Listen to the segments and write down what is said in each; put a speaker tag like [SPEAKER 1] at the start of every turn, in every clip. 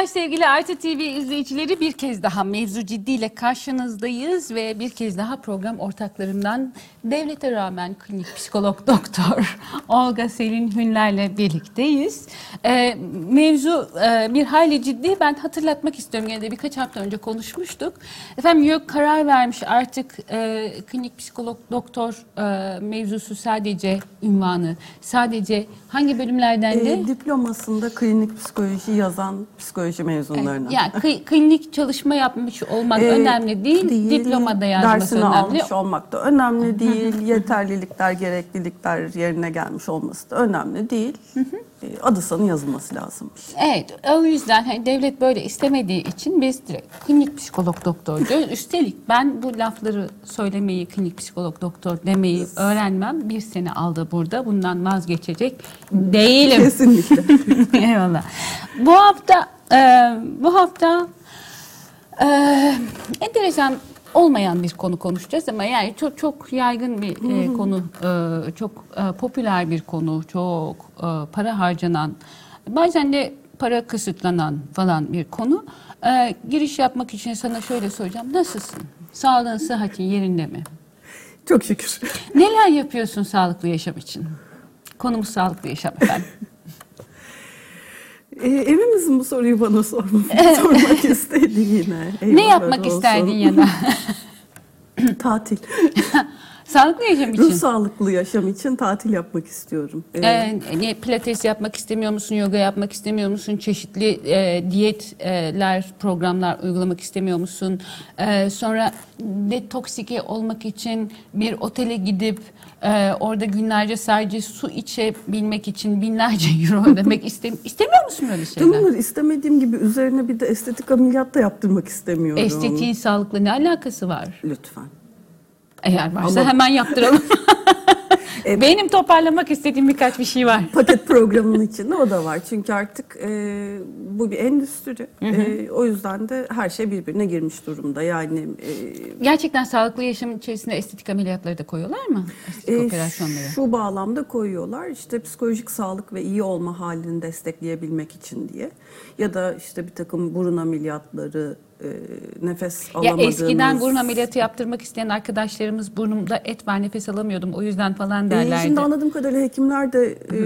[SPEAKER 1] Merhabalar sevgili Artı TV izleyicileri. Bir kez daha mevzu ciddiyle karşınızdayız ve bir kez daha program ortaklarımdan devlete rağmen klinik psikolog doktor Olga Selin Hünler'le birlikteyiz. Ee, mevzu e, bir hayli ciddi. Ben hatırlatmak istiyorum. Yine de birkaç hafta önce konuşmuştuk. Efendim YÖK karar vermiş artık e, klinik psikolog doktor e, mevzusu sadece ünvanı, sadece hangi bölümlerden de?
[SPEAKER 2] E, diplomasında klinik psikoloji yazan psikoloji mezunlarına.
[SPEAKER 1] Yani kli- klinik çalışma yapmış olmak
[SPEAKER 2] E,
[SPEAKER 1] önemli değil, diplomada yazması
[SPEAKER 2] dersini
[SPEAKER 1] önemli.
[SPEAKER 2] almış olmak da önemli değil. Yeterlilikler, gereklilikler yerine gelmiş olması da önemli değil. E, adı sanı yazılması lazımmış.
[SPEAKER 1] Evet, o yüzden hani devlet böyle istemediği için biz direkt klinik psikolog doktor diyoruz. Üstelik ben bu lafları söylemeyi, klinik psikolog doktor demeyi öğrenmem. Bir sene aldı burada. Bundan vazgeçecek değilim.
[SPEAKER 2] Kesinlikle.
[SPEAKER 1] Eyvallah. Bu hafta e, bu hafta e, enteresan olmayan bir konu konuşacağız ama yani çok çok yaygın bir e, konu, e, çok e, popüler bir konu, çok e, para harcanan, bazen de para kısıtlanan falan bir konu. E, giriş yapmak için sana şöyle soracağım. Nasılsın? Sağlığın, sıhhatin yerinde mi?
[SPEAKER 2] Çok şükür.
[SPEAKER 1] Neler yapıyorsun sağlıklı yaşam için? Konumuz sağlıklı yaşam efendim.
[SPEAKER 2] E, emin misin bu soruyu bana sormak, sormak istedi yine?
[SPEAKER 1] ne yapmak
[SPEAKER 2] olsun.
[SPEAKER 1] isterdin ya da?
[SPEAKER 2] Tatil.
[SPEAKER 1] Sağlıklı yaşam için.
[SPEAKER 2] Ruh sağlıklı yaşam için tatil yapmak istiyorum. E,
[SPEAKER 1] Ee, ne pilates yapmak istemiyor musun, yoga yapmak istemiyor musun, çeşitli e, diyetler, programlar uygulamak istemiyor musun? Ee, sonra detoksike olmak için bir otele gidip e, orada günlerce sadece su içebilmek için binlerce euro ödemek istem istemiyor musun böyle şeyler?
[SPEAKER 2] bunları istemediğim gibi üzerine bir de estetik ameliyat da yaptırmak istemiyorum.
[SPEAKER 1] Estetiğin sağlıkla ne alakası var?
[SPEAKER 2] Lütfen.
[SPEAKER 1] Eğer varsa
[SPEAKER 2] Ama-
[SPEAKER 1] hemen yaptıralım.
[SPEAKER 2] E,
[SPEAKER 1] Benim toparlamak istediğim birkaç bir şey var.
[SPEAKER 2] Paket programının içinde o da var. Çünkü artık e, bu bir endüstri. E, o yüzden de her şey birbirine girmiş durumda. Yani e,
[SPEAKER 1] Gerçekten sağlıklı yaşam içerisinde estetik ameliyatları da koyuyorlar mı? Estetik
[SPEAKER 2] e,
[SPEAKER 1] operasyonları.
[SPEAKER 2] şu bağlamda koyuyorlar. İşte psikolojik sağlık ve iyi olma halini destekleyebilmek için diye. Ya da işte bir takım burun ameliyatları, e, nefes
[SPEAKER 1] Ya
[SPEAKER 2] alamadığımız...
[SPEAKER 1] eskiden burun ameliyatı yaptırmak isteyen arkadaşlarımız burnumda et var nefes alamıyordum o yüzden falan
[SPEAKER 2] E,
[SPEAKER 1] derlerdi.
[SPEAKER 2] şimdi anladığım kadarıyla hekimler de e,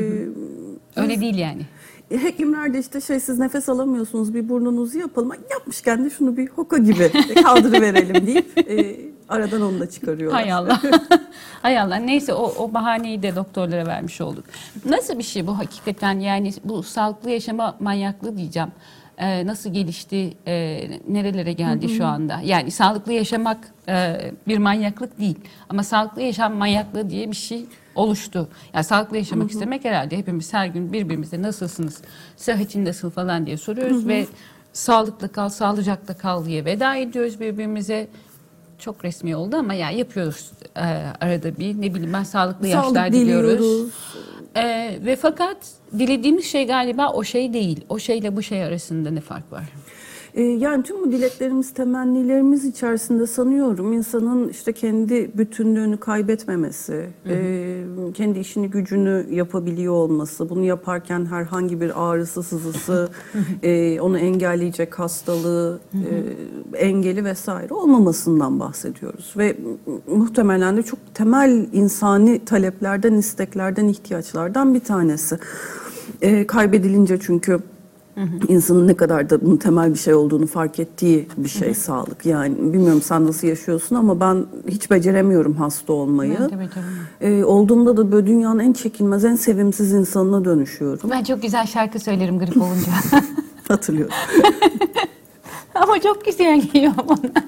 [SPEAKER 1] Öyle değil yani.
[SPEAKER 2] E, Hekimler de işte şey siz nefes alamıyorsunuz bir burnunuzu yapalım. Yapmışken de şunu bir hoka gibi kaldırıverelim deyip e, aradan onu da çıkarıyorlar.
[SPEAKER 1] Hay Allah. Hay Allah. Neyse o, o bahaneyi de doktorlara vermiş olduk. Nasıl bir şey bu hakikaten yani bu sağlıklı yaşama manyaklığı diyeceğim. Ee, nasıl gelişti, e, nerelere geldi şu anda? Yani sağlıklı yaşamak e, bir manyaklık değil. Ama sağlıklı yaşam manyaklığı diye bir şey oluştu. Yani sağlıklı yaşamak istemek herhalde hepimiz her gün birbirimize nasılsınız, sıhhatin nasıl falan diye soruyoruz ve sağlıklı kal, sağlıcakla kal diye veda ediyoruz birbirimize çok resmi oldu ama ya yapıyoruz e, arada bir ne bileyim ben sağlıklı yaşlar
[SPEAKER 2] Sağlık
[SPEAKER 1] diliyoruz.
[SPEAKER 2] diliyoruz.
[SPEAKER 1] E, ve fakat dilediğimiz şey galiba o şey değil. O şeyle bu şey arasında ne fark var?
[SPEAKER 2] E, yani tüm bu dileklerimiz, temennilerimiz içerisinde sanıyorum insanın işte kendi bütünlüğünü kaybetmemesi, e, kendi işini gücünü yapabiliyor olması, bunu yaparken herhangi bir ağrısı, sızısı, e, onu engelleyecek hastalığı, e, engeli vesaire olmamasından bahsediyoruz. Ve mu- muhtemelen de çok temel insani taleplerden, isteklerden, ihtiyaçlardan bir tanesi. E, kaybedilince çünkü insanın ne kadar da bunun temel bir şey olduğunu fark ettiği bir şey sağlık. Yani bilmiyorum sen nasıl yaşıyorsun ama ben hiç beceremiyorum hasta olmayı.
[SPEAKER 1] Ben de.
[SPEAKER 2] Ee, olduğumda da böyle dünyanın en çekilmez, en sevimsiz insanına dönüşüyorum.
[SPEAKER 1] Ben çok güzel şarkı söylerim grip olunca.
[SPEAKER 2] Hatırlıyorum.
[SPEAKER 1] ama çok güzel geliyor bana.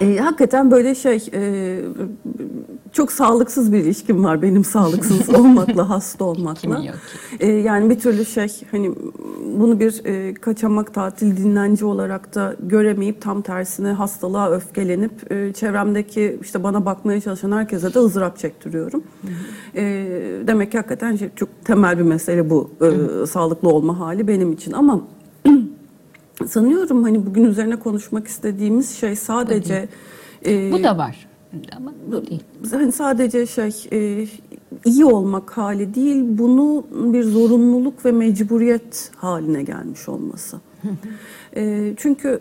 [SPEAKER 2] Ee, hakikaten böyle şey e, çok sağlıksız bir ilişkim var benim sağlıksız olmakla, hasta olmakla. Ee, yani bir türlü şey hani bunu bir e, kaçamak tatil dinlenci olarak da göremeyip tam tersine hastalığa öfkelenip e, çevremdeki işte bana bakmaya çalışan herkese de ızdırap çektiriyorum. Ee, demek ki hakikaten şey, çok temel bir mesele bu e, sağlıklı olma hali benim için ama sanıyorum hani bugün üzerine konuşmak istediğimiz şey sadece e,
[SPEAKER 1] Bu da var ama değil.
[SPEAKER 2] hani sadece şey e, iyi olmak hali değil, bunu bir zorunluluk ve mecburiyet haline gelmiş olması. E, çünkü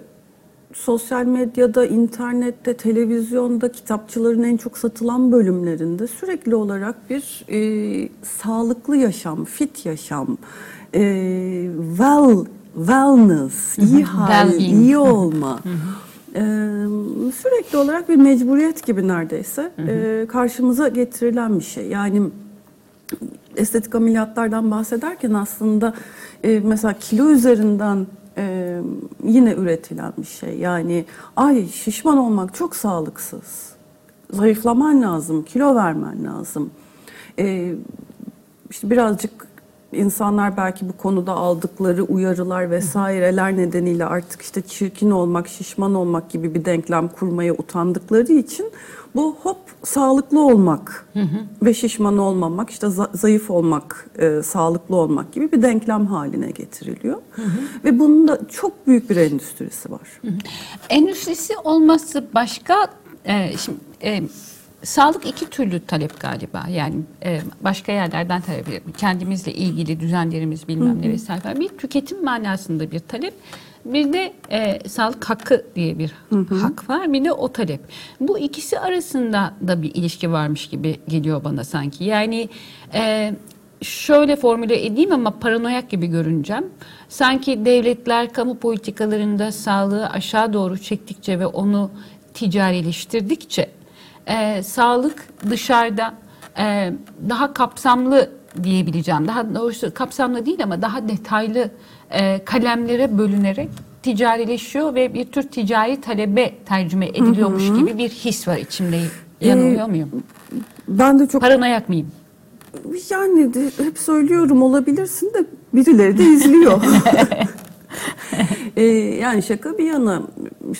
[SPEAKER 2] sosyal medyada, internette, televizyonda, kitapçıların en çok satılan bölümlerinde sürekli olarak bir e, sağlıklı yaşam, fit yaşam, e, well, wellness, iyi hal,
[SPEAKER 1] Well-being.
[SPEAKER 2] iyi olma. e, sürekli olarak bir mecburiyet gibi neredeyse e, karşımıza getirilen bir şey. Yani estetik ameliyatlardan bahsederken aslında e, mesela kilo üzerinden e, yine üretilen bir şey. Yani ay şişman olmak çok sağlıksız. Zayıflaman lazım, kilo vermen lazım. E, işte birazcık insanlar belki bu konuda aldıkları uyarılar vesaireler nedeniyle artık işte çirkin olmak, şişman olmak gibi bir denklem kurmaya utandıkları için bu hop sağlıklı olmak ve şişman olmamak, işte za- zayıf olmak, e, sağlıklı olmak gibi bir denklem haline getiriliyor. Ve bunun da çok büyük bir endüstrisi var.
[SPEAKER 1] Endüstrisi olması başka e, şimdi e, sağlık iki türlü talep galiba. Yani e, başka yerlerden talep kendimizle ilgili düzenlerimiz bilmem ne vesaire. Bir tüketim manasında bir talep. Bir de e, sağlık hakkı diye bir hak var. Bir de o talep. Bu ikisi arasında da bir ilişki varmış gibi geliyor bana sanki. Yani e, şöyle formüle edeyim ama paranoyak gibi görüneceğim. Sanki devletler kamu politikalarında sağlığı aşağı doğru çektikçe ve onu ticarileştirdikçe e, sağlık dışarıda e, daha kapsamlı diyebileceğim. Daha doğrusu kapsamlı değil ama daha detaylı e, kalemlere bölünerek ticarileşiyor ve bir tür ticari talebe tercüme ediliyormuş gibi bir his var içimde. Yanılıyor muyum?
[SPEAKER 2] Ben de çok
[SPEAKER 1] Paranoyak mıyım?
[SPEAKER 2] Yani de hep söylüyorum olabilirsin de birileri de izliyor. Ee, yani şaka bir yana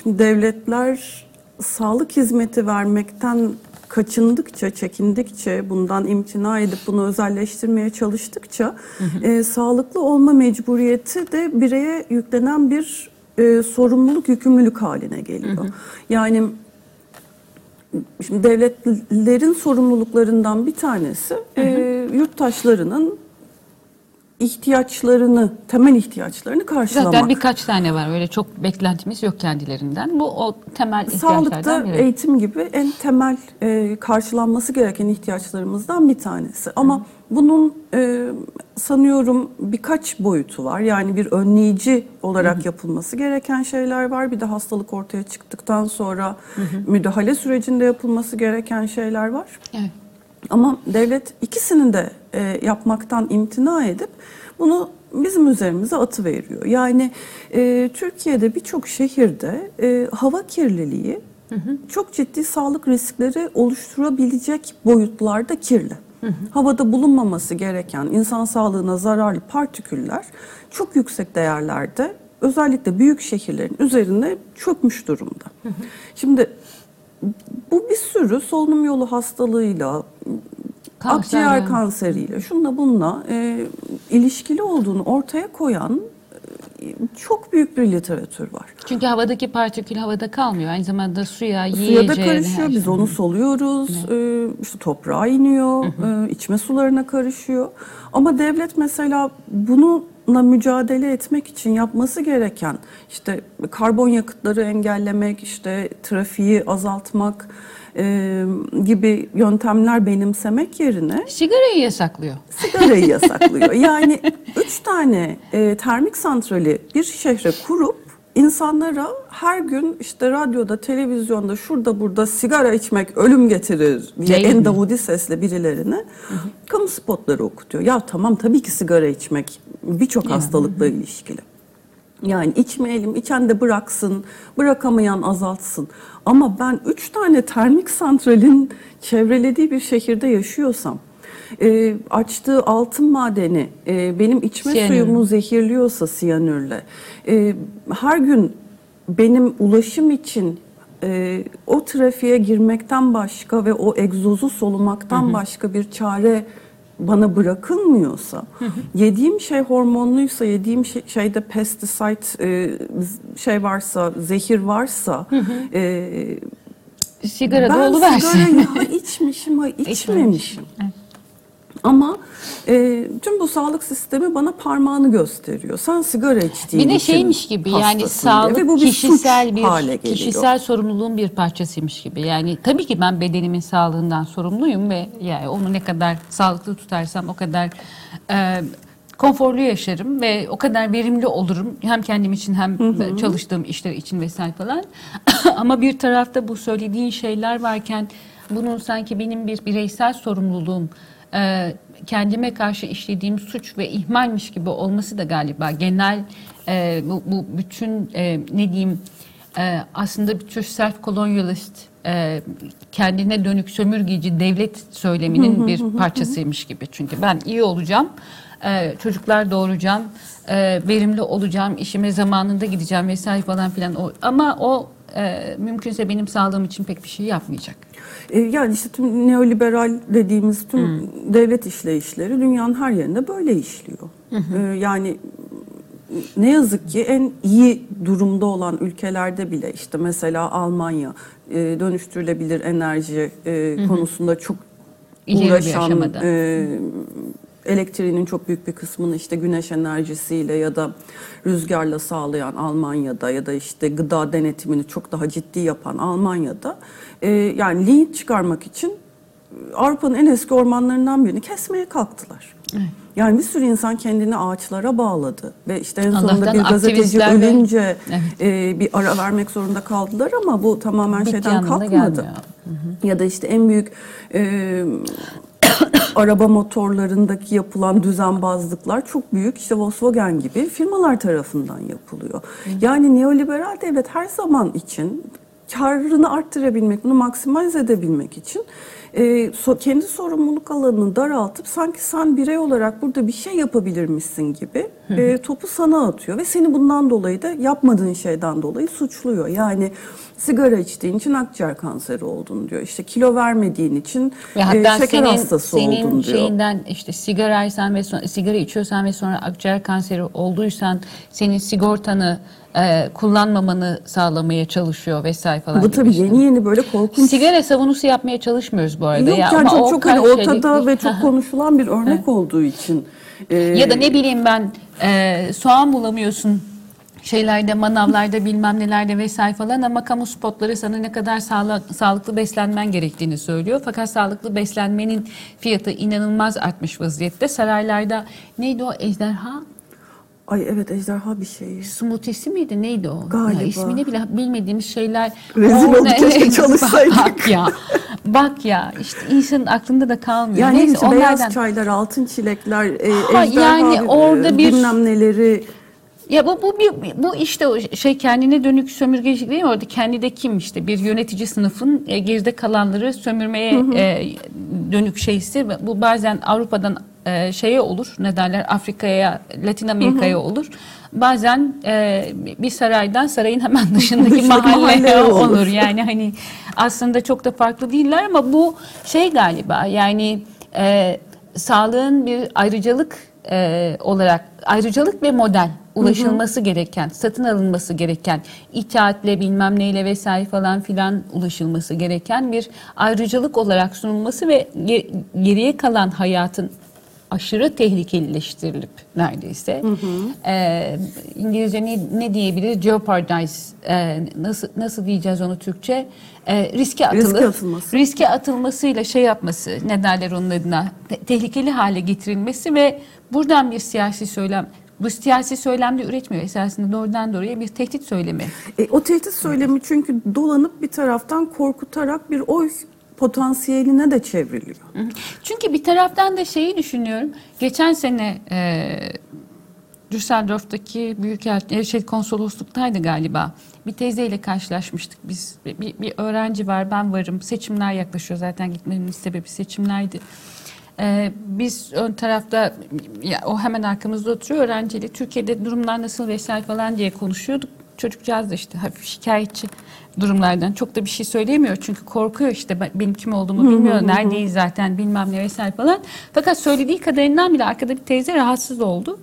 [SPEAKER 2] şimdi devletler sağlık hizmeti vermekten kaçındıkça, çekindikçe, bundan imtina edip bunu özelleştirmeye çalıştıkça e, sağlıklı olma mecburiyeti de bireye yüklenen bir e, sorumluluk, yükümlülük haline geliyor. Yani Şimdi devletlerin sorumluluklarından bir tanesi e, yurttaşlarının ihtiyaçlarını, temel ihtiyaçlarını karşılamak.
[SPEAKER 1] Zaten birkaç tane var. Öyle çok beklentimiz yok kendilerinden. Bu o temel ihtiyaçlardan
[SPEAKER 2] Sağlıkta
[SPEAKER 1] biri.
[SPEAKER 2] eğitim gibi en temel e, karşılanması gereken ihtiyaçlarımızdan bir tanesi. Ama bunun e, sanıyorum birkaç boyutu var. Yani bir önleyici olarak yapılması gereken şeyler var. Bir de hastalık ortaya çıktıktan sonra müdahale sürecinde yapılması gereken şeyler var.
[SPEAKER 1] Evet.
[SPEAKER 2] Ama devlet ikisini de e, yapmaktan imtina edip bunu bizim üzerimize atıveriyor. Yani e, Türkiye'de birçok şehirde e, hava kirliliği çok ciddi sağlık riskleri oluşturabilecek boyutlarda kirli. Havada bulunmaması gereken insan sağlığına zararlı partiküller çok yüksek değerlerde özellikle büyük şehirlerin üzerine çökmüş durumda. Şimdi bu bir sürü solunum yolu hastalığıyla,
[SPEAKER 1] Kanser,
[SPEAKER 2] akciğer
[SPEAKER 1] evet.
[SPEAKER 2] kanseriyle, şunla bununla e, ilişkili olduğunu ortaya koyan e, çok büyük bir literatür var.
[SPEAKER 1] Çünkü havadaki partikül havada kalmıyor. Aynı zamanda suya,
[SPEAKER 2] Suya
[SPEAKER 1] yiyeceğe.
[SPEAKER 2] da karışıyor, biz
[SPEAKER 1] şey.
[SPEAKER 2] onu soluyoruz, e, işte toprağa iniyor, e, içme sularına karışıyor. Ama devlet mesela bununla mücadele etmek için yapması gereken işte karbon yakıtları engellemek, işte trafiği azaltmak e, gibi yöntemler benimsemek yerine
[SPEAKER 1] Sigarayı yasaklıyor.
[SPEAKER 2] sigarayı yasaklıyor. Yani üç tane e, termik santrali bir şehre kurup insanlara her gün işte radyoda, televizyonda, şurada burada sigara içmek ölüm getirir diye
[SPEAKER 1] Değil
[SPEAKER 2] en davudi sesle birilerine kamu spotları okutuyor. Ya tamam tabii ki sigara içmek birçok hastalıkla ilişkili. Yani içmeyelim, içen de bıraksın, bırakamayan azaltsın. Ama ben üç tane termik santralin çevrelediği bir şehirde yaşıyorsam, e, açtığı altın madeni e, benim içme
[SPEAKER 1] Siyanür.
[SPEAKER 2] suyumu zehirliyorsa siyanürle, e, her gün benim ulaşım için e, o trafiğe girmekten başka ve o egzozu solumaktan başka bir çare bana bırakılmıyorsa, yediğim şey hormonluysa, yediğim şey, şeyde pesticide e, şey varsa, zehir varsa, e,
[SPEAKER 1] Sigara
[SPEAKER 2] ben sigarayı ha içmişim, ha içmemişim.
[SPEAKER 1] Evet.
[SPEAKER 2] Ama e, tüm bu sağlık sistemi bana parmağını gösteriyor. Sen sigara içtiğin
[SPEAKER 1] Bir de
[SPEAKER 2] için
[SPEAKER 1] şeymiş gibi yani
[SPEAKER 2] hastasın diye.
[SPEAKER 1] sağlık
[SPEAKER 2] Ve bu bir
[SPEAKER 1] kişisel
[SPEAKER 2] suç
[SPEAKER 1] bir
[SPEAKER 2] hale geliyor.
[SPEAKER 1] kişisel sorumluluğun bir parçasıymış gibi. Yani tabii ki ben bedenimin sağlığından sorumluyum ve yani onu ne kadar sağlıklı tutarsam o kadar e, konforlu yaşarım ve o kadar verimli olurum. Hem kendim için hem çalıştığım işler için vesaire falan. Ama bir tarafta bu söylediğin şeyler varken bunun sanki benim bir bireysel sorumluluğum e, kendime karşı işlediğim suç ve ihmalmiş gibi olması da galiba genel e, bu, bu bütün e, ne diyeyim e, aslında bir tür self kolonyalist e, kendine dönük sömürgeci devlet söyleminin bir parçasıymış gibi. Çünkü ben iyi olacağım, e, çocuklar doğuracağım, e, verimli olacağım, işime zamanında gideceğim vesaire falan filan. Ama o e, mümkünse benim sağlığım için pek bir şey yapmayacak.
[SPEAKER 2] E, Yani işte tüm neoliberal dediğimiz tüm devlet işleyişleri dünyanın her yerinde böyle işliyor. E, Yani ne yazık ki en iyi durumda olan ülkelerde bile işte mesela Almanya e, dönüştürülebilir enerji e, konusunda çok
[SPEAKER 1] İleri
[SPEAKER 2] uğraşan e, elektriğinin çok büyük bir kısmını işte güneş enerjisiyle ya da rüzgarla sağlayan Almanya'da ya da işte gıda denetimini çok daha ciddi yapan Almanya'da e, yani lignit çıkarmak için e, Avrupa'nın en eski ormanlarından birini kesmeye kalktılar. Yani bir sürü insan kendini ağaçlara bağladı ve işte en sonunda
[SPEAKER 1] Allah'tan
[SPEAKER 2] bir gazeteci
[SPEAKER 1] aktivistler ve-
[SPEAKER 2] ölünce
[SPEAKER 1] Evet.
[SPEAKER 2] e, bir ara vermek zorunda kaldılar ama bu tamamen
[SPEAKER 1] Bitti
[SPEAKER 2] şeyden kalkmadı.
[SPEAKER 1] gelmiyor.
[SPEAKER 2] Ya da işte en büyük e, araba motorlarındaki yapılan düzenbazlıklar çok büyük işte Volkswagen gibi firmalar tarafından yapılıyor. Yani neoliberal devlet her zaman için karını arttırabilmek, bunu maksimize edebilmek için e, so- kendi sorumluluk alanını daraltıp sanki sen birey olarak burada bir şey yapabilirmişsin gibi e, topu sana atıyor ve seni bundan dolayı da yapmadığın şeyden dolayı suçluyor. Yani sigara içtiğin için akciğer kanseri oldun diyor. İşte kilo vermediğin için
[SPEAKER 1] Ve
[SPEAKER 2] e,
[SPEAKER 1] hatta
[SPEAKER 2] şeker
[SPEAKER 1] senin,
[SPEAKER 2] hastası
[SPEAKER 1] senin
[SPEAKER 2] oldun diyor.
[SPEAKER 1] şeyinden işte sigaraysan ve sonra, sigara içiyorsan ve sonra akciğer kanseri olduysan senin sigortanı e, kullanmamanı sağlamaya çalışıyor vesaire falan.
[SPEAKER 2] Bu tabii
[SPEAKER 1] işte.
[SPEAKER 2] yeni yeni böyle korkunç
[SPEAKER 1] Sigara savunusu yapmaya çalışmıyoruz bu arada.
[SPEAKER 2] Yok
[SPEAKER 1] ya.
[SPEAKER 2] yani
[SPEAKER 1] Ama
[SPEAKER 2] çok çok hani ortada ve çok konuşulan bir örnek olduğu için. e,
[SPEAKER 1] Ya da ne bileyim ben e, soğan bulamıyorsun şeylerde, manavlarda bilmem nelerde vesaire falan ama kamu spotları sana ne kadar sağla- sağlıklı beslenmen gerektiğini söylüyor. Fakat sağlıklı beslenmenin fiyatı inanılmaz artmış vaziyette. Saraylarda neydi o ejderha?
[SPEAKER 2] Ay evet ejderha bir şey.
[SPEAKER 1] Smoothie'si miydi neydi o?
[SPEAKER 2] Galiba.
[SPEAKER 1] Ya ismini bile bilmediğimiz şeyler.
[SPEAKER 2] Rezil olduk, keşke çalışsaydık.
[SPEAKER 1] Bak ya. Bak ya işte insanın aklında da kalmıyor.
[SPEAKER 2] Yani
[SPEAKER 1] Neyse,
[SPEAKER 2] işte beyaz
[SPEAKER 1] onlardan-
[SPEAKER 2] çaylar, altın çilekler, e,
[SPEAKER 1] Ha,
[SPEAKER 2] ejderha
[SPEAKER 1] yani
[SPEAKER 2] e,
[SPEAKER 1] orada bir-
[SPEAKER 2] bilmem neleri.
[SPEAKER 1] Ya bu bu bir, bu işte o şey kendine dönük sömürgecilik değil mi? Orada kendi de kim işte bir yönetici sınıfın e, geride kalanları sömürmeye e, dönük şeysi. Bu bazen Avrupa'dan e, şeye olur. Ne derler? Afrika'ya, Latin Amerika'ya olur. Bazen e, bir saraydan sarayın hemen dışındaki mahalleye
[SPEAKER 2] olur.
[SPEAKER 1] olur. Yani hani aslında çok da farklı değiller ama bu şey galiba yani e, sağlığın bir ayrıcalık e, olarak ayrıcalık ve model ulaşılması gereken, satın alınması gereken, itaatle bilmem neyle vesaire falan filan ulaşılması gereken bir ayrıcalık olarak sunulması ve ge- geriye kalan hayatın aşırı tehlikelileştirilip neredeyse e, İngilizce ne, ne diyebiliriz jeopardize e, nasıl nasıl diyeceğiz onu Türkçe? E, riske atılıp
[SPEAKER 2] Riske atılması.
[SPEAKER 1] riske atılmasıyla şey yapması ne derler onun adına te- tehlikeli hale getirilmesi ve buradan bir siyasi söylem bu siyasi söylemde üretmiyor esasında doğrudan doğruya bir tehdit söylemi.
[SPEAKER 2] E, o tehdit söylemi çünkü dolanıp bir taraftan korkutarak bir oy potansiyeline de çevriliyor.
[SPEAKER 1] Çünkü bir taraftan da şeyi düşünüyorum. Geçen sene e, Düsseldorf'taki büyük şey konsolosluktaydı galiba. Bir teyzeyle karşılaşmıştık biz. Bir, bir- bir öğrenci var, ben varım. Seçimler yaklaşıyor zaten gitmemin sebebi seçimlerdi. E, biz ön tarafta ya, o hemen arkamızda oturuyor öğrenciyle. Türkiye'de durumlar nasıl vesaire falan diye konuşuyorduk. Çocukcağız da işte hafif şikayetçi durumlardan. Çok da bir şey söyleyemiyor çünkü korkuyor işte ben- benim kim olduğumu bilmiyor. Neredeyiz zaten bilmem ne vesaire falan. Fakat söylediği kadarından bile arkada bir teyze rahatsız oldu.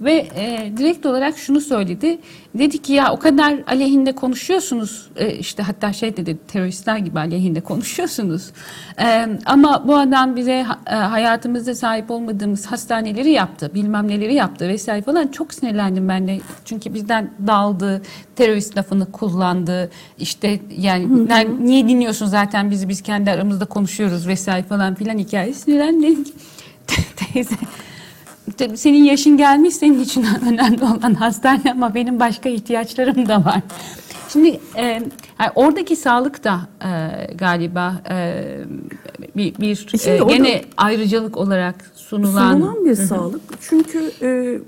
[SPEAKER 1] Ve e, direkt olarak şunu söyledi. Dedi ki ya o kadar aleyhinde konuşuyorsunuz. E, işte hatta şey dedi teröristler gibi aleyhinde konuşuyorsunuz. E, ama bu adam bize e, hayatımızda sahip olmadığımız hastaneleri yaptı. Bilmem neleri yaptı vesaire falan. Çok sinirlendim ben de. Çünkü bizden daldı. Terörist lafını kullandı. İşte yani "Lan niye dinliyorsun zaten bizi biz kendi aramızda konuşuyoruz vesaire falan filan hikayesi. Sinirlendim. Dedim ki, teyze senin yaşın gelmiş senin için önemli olan hastane ama benim başka ihtiyaçlarım da var. Şimdi e, yani oradaki sağlık da e, galiba e, bir, bir e,
[SPEAKER 2] da-
[SPEAKER 1] gene ayrıcalık olarak sunulan,
[SPEAKER 2] Sunulan bir sağlık. Çünkü e,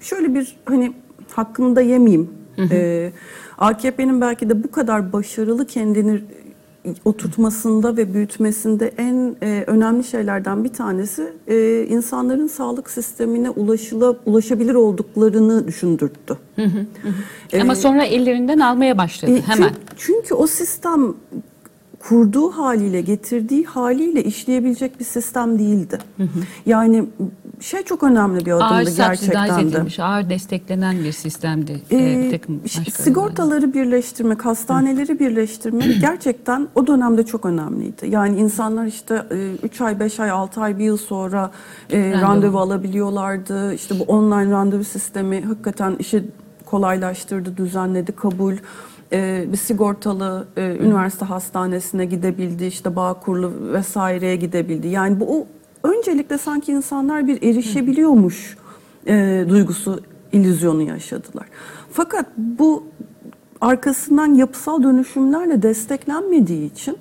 [SPEAKER 2] şöyle bir hani hakkında yemeyeyim. E, AKP'nin belki de bu kadar başarılı kendini oturtmasında ve büyütmesinde en e, önemli şeylerden bir tanesi e, insanların sağlık sistemine ulaşıla, ulaşabilir olduklarını düşündürttü.
[SPEAKER 1] ama sonra ellerinden almaya başladı
[SPEAKER 2] E,
[SPEAKER 1] hemen.
[SPEAKER 2] Çünkü, çünkü o sistem kurduğu haliyle, getirdiği haliyle işleyebilecek bir sistem değildi. Yani şey çok önemli bir
[SPEAKER 1] Ağır
[SPEAKER 2] adımdı
[SPEAKER 1] subsidize
[SPEAKER 2] gerçekten de.
[SPEAKER 1] ağır desteklenen bir sistemdi. e,
[SPEAKER 2] Ee,
[SPEAKER 1] bir takım
[SPEAKER 2] işte
[SPEAKER 1] başka
[SPEAKER 2] sigortaları birleştirmek, hastaneleri birleştirmek gerçekten o dönemde çok önemliydi. Yani insanlar işte 3 ay, 5 ay, 6 ay, bir yıl sonra e,
[SPEAKER 1] Randevu.
[SPEAKER 2] randevu alabiliyorlardı. İşte bu online randevu sistemi hakikaten işi kolaylaştırdı, düzenledi, kabul. Ee, bir sigortalı e, üniversite hastanesine gidebildi, işte Bağkurlu vesaireye gidebildi. Yani bu o, öncelikle sanki insanlar bir erişebiliyormuş e, duygusu, illüzyonu yaşadılar. Fakat bu arkasından yapısal dönüşümlerle desteklenmediği için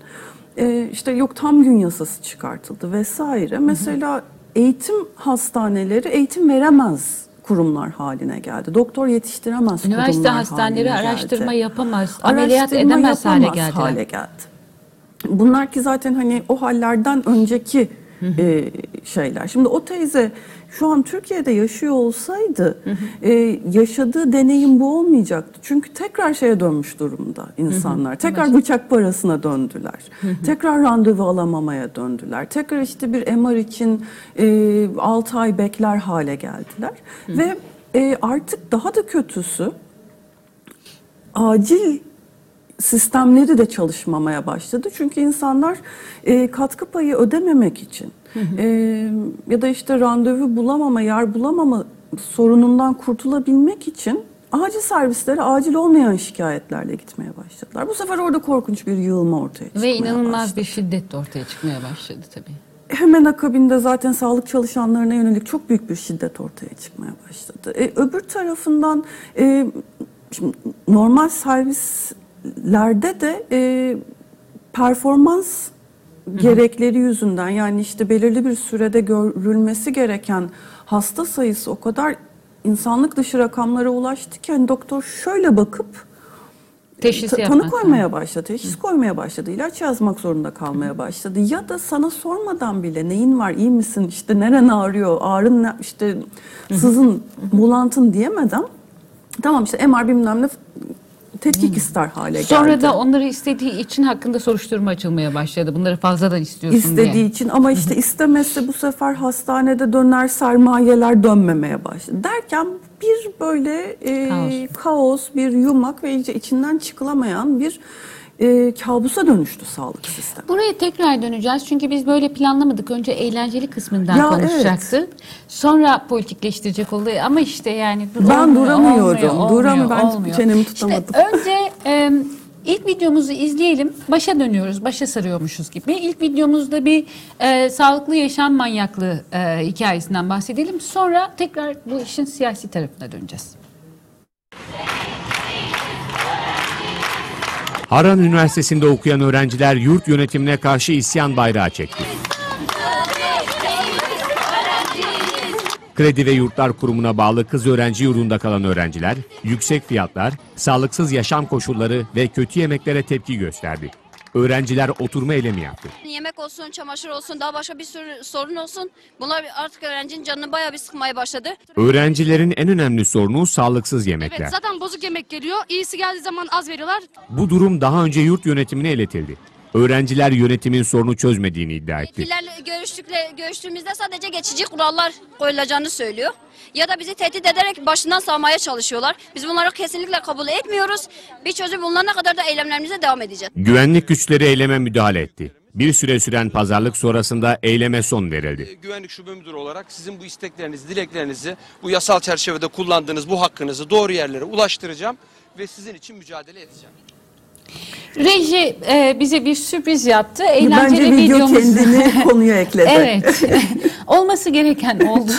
[SPEAKER 2] e, işte yok tam gün yasası çıkartıldı vesaire. Mesela eğitim hastaneleri eğitim veremez kurumlar haline geldi. Doktor yetiştiremez
[SPEAKER 1] Üniversite
[SPEAKER 2] kurumlar
[SPEAKER 1] hastaneleri
[SPEAKER 2] haline geldi.
[SPEAKER 1] araştırma yapamaz, ameliyat
[SPEAKER 2] Araştırma
[SPEAKER 1] edemez hale geldi.
[SPEAKER 2] hale geldi. Bunlar ki zaten hani o hallerden önceki e, şeyler. Şimdi o teyze şu an Türkiye'de yaşıyor olsaydı e, yaşadığı deneyim bu olmayacaktı. Çünkü tekrar şeye dönmüş durumda insanlar. Tekrar bıçak parasına döndüler. tekrar randevu alamamaya döndüler. Tekrar işte bir MR için e, 6 ay bekler hale geldiler. Ve e, artık daha da kötüsü acil sistemleri de çalışmamaya başladı. Çünkü insanlar e, katkı payı ödememek için e, ya da işte randevu bulamama, yer bulamama sorunundan kurtulabilmek için acil servislere acil olmayan şikayetlerle gitmeye başladılar. Bu sefer orada korkunç bir yığılma ortaya çıkmaya
[SPEAKER 1] Ve inanılmaz
[SPEAKER 2] başladı.
[SPEAKER 1] bir şiddet de ortaya çıkmaya başladı tabii.
[SPEAKER 2] Hemen akabinde zaten sağlık çalışanlarına yönelik çok büyük bir şiddet ortaya çıkmaya başladı. E, öbür tarafından e, şimdi normal servislerde de e, performans gerekleri yüzünden yani işte belirli bir sürede görülmesi gereken hasta sayısı o kadar insanlık dışı rakamlara ulaştı ki hani doktor şöyle bakıp
[SPEAKER 1] Teşhis
[SPEAKER 2] Ta-
[SPEAKER 1] yapmak.
[SPEAKER 2] tanı koymaya başladı, teşhis koymaya başladı, ilaç yazmak zorunda kalmaya başladı. Ya da sana sormadan bile neyin var, iyi misin, işte neren ağrıyor, ağrın ne, işte sızın, bulantın diyemeden tamam işte MR bilmem ne tetkik ister hale
[SPEAKER 1] Sonra
[SPEAKER 2] geldi.
[SPEAKER 1] da onları istediği için hakkında soruşturma açılmaya başladı. Bunları fazladan istiyorsun
[SPEAKER 2] istediği
[SPEAKER 1] diye.
[SPEAKER 2] için ama işte istemezse bu sefer hastanede döner sermayeler dönmemeye başladı. Derken bir böyle e,
[SPEAKER 1] Kaos.
[SPEAKER 2] kaos, bir yumak ve iyice içinden çıkılamayan bir e, kabusa dönüştü sağlık sistemi.
[SPEAKER 1] Buraya tekrar döneceğiz çünkü biz böyle planlamadık. Önce eğlenceli kısmından
[SPEAKER 2] Ya
[SPEAKER 1] konuşacaktık. Sonra politikleştirecek oldu ama işte yani dur-
[SPEAKER 2] Ben
[SPEAKER 1] olmuyor,
[SPEAKER 2] duramıyorum.
[SPEAKER 1] olmuyor,
[SPEAKER 2] Duramıyorum. Ben
[SPEAKER 1] olmuyor.
[SPEAKER 2] çenemi
[SPEAKER 1] İşte
[SPEAKER 2] tutamadım.
[SPEAKER 1] önce e, ilk videomuzu izleyelim. Başa dönüyoruz. Başa sarıyormuşuz gibi. İlk videomuzda bir e, sağlıklı yaşam manyaklığı e, hikayesinden bahsedelim. Sonra tekrar bu işin siyasi tarafına döneceğiz.
[SPEAKER 3] Harran Üniversitesi'nde okuyan öğrenciler yurt yönetimine karşı isyan bayrağı çekti. Kredi ve Yurtlar Kurumu'na bağlı kız öğrenci yurdunda kalan öğrenciler, yüksek fiyatlar, sağlıksız yaşam koşulları ve kötü yemeklere tepki gösterdi. Öğrenciler oturma eylemi yaptı.
[SPEAKER 4] Yemek olsun, çamaşır olsun, daha başka bir sürü sorun olsun. Bunlar artık öğrencinin canını bayağı bir sıkmaya başladı.
[SPEAKER 3] Öğrencilerin en önemli sorunu sağlıksız yemekler.
[SPEAKER 5] Evet zaten bozuk yemek geliyor. İyisi geldiği zaman az veriyorlar.
[SPEAKER 3] Bu durum daha önce yurt yönetimine iletildi. Öğrenciler yönetimin sorunu çözmediğini iddia etti.
[SPEAKER 4] Yetkililerle görüştükle, görüştüğümüzde sadece geçici kurallar koyulacağını söylüyor. Ya da bizi tehdit ederek başından savmaya çalışıyorlar. Biz bunları kesinlikle kabul etmiyoruz. Bir çözüm bulunana kadar da eylemlerimize devam edeceğiz.
[SPEAKER 3] Güvenlik güçleri eyleme müdahale etti. Bir süre süren pazarlık sonrasında eyleme son verildi.
[SPEAKER 5] Güvenlik Şube Müdürü olarak sizin bu isteklerinizi, dileklerinizi, bu yasal çerçevede kullandığınız bu hakkınızı doğru yerlere ulaştıracağım ve sizin için mücadele edeceğim.
[SPEAKER 1] Reji e, bize bir sürpriz yaptı.
[SPEAKER 2] Bence
[SPEAKER 1] Eğlenceli
[SPEAKER 2] video
[SPEAKER 1] videomuz.
[SPEAKER 2] kendini konuya ekledi.
[SPEAKER 1] Evet. Olması gereken oldu.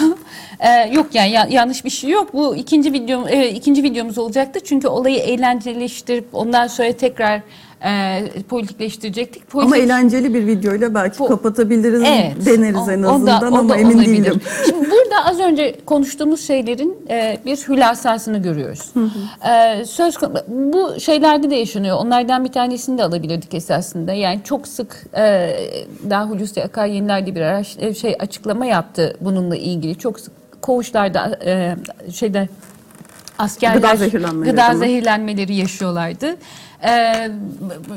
[SPEAKER 1] Ee, yok yani ya- yanlış bir şey yok. Bu ikinci video e, ikinci videomuz olacaktı. Çünkü olayı eğlenceleştirip ondan sonra tekrar e, politikleştirecektik.
[SPEAKER 2] Ama
[SPEAKER 1] Politik-
[SPEAKER 2] eğlenceli bir videoyla belki
[SPEAKER 1] Bu-
[SPEAKER 2] kapatabiliriz
[SPEAKER 1] Evet.
[SPEAKER 2] deneriz
[SPEAKER 1] o-
[SPEAKER 2] en
[SPEAKER 1] o da-
[SPEAKER 2] azından
[SPEAKER 1] o da
[SPEAKER 2] ama emin
[SPEAKER 1] olabilir.
[SPEAKER 2] değilim.
[SPEAKER 1] Şimdi burada az önce konuştuğumuz şeylerin e, bir hülasasını görüyoruz. E, söz bu şeylerde de yaşanıyor. Onlardan bir tanesini de alabilirdik esasında. Yani çok sık e, daha Hulusi Akar yenilerde bir araş, e, şey açıklama yaptı bununla ilgili. Çok sık koğuşlarda e, şeyde askerler
[SPEAKER 2] Gıda zehirlenmeleri
[SPEAKER 1] gıda zehirlenmeleri yaşıyorlardı. Ee,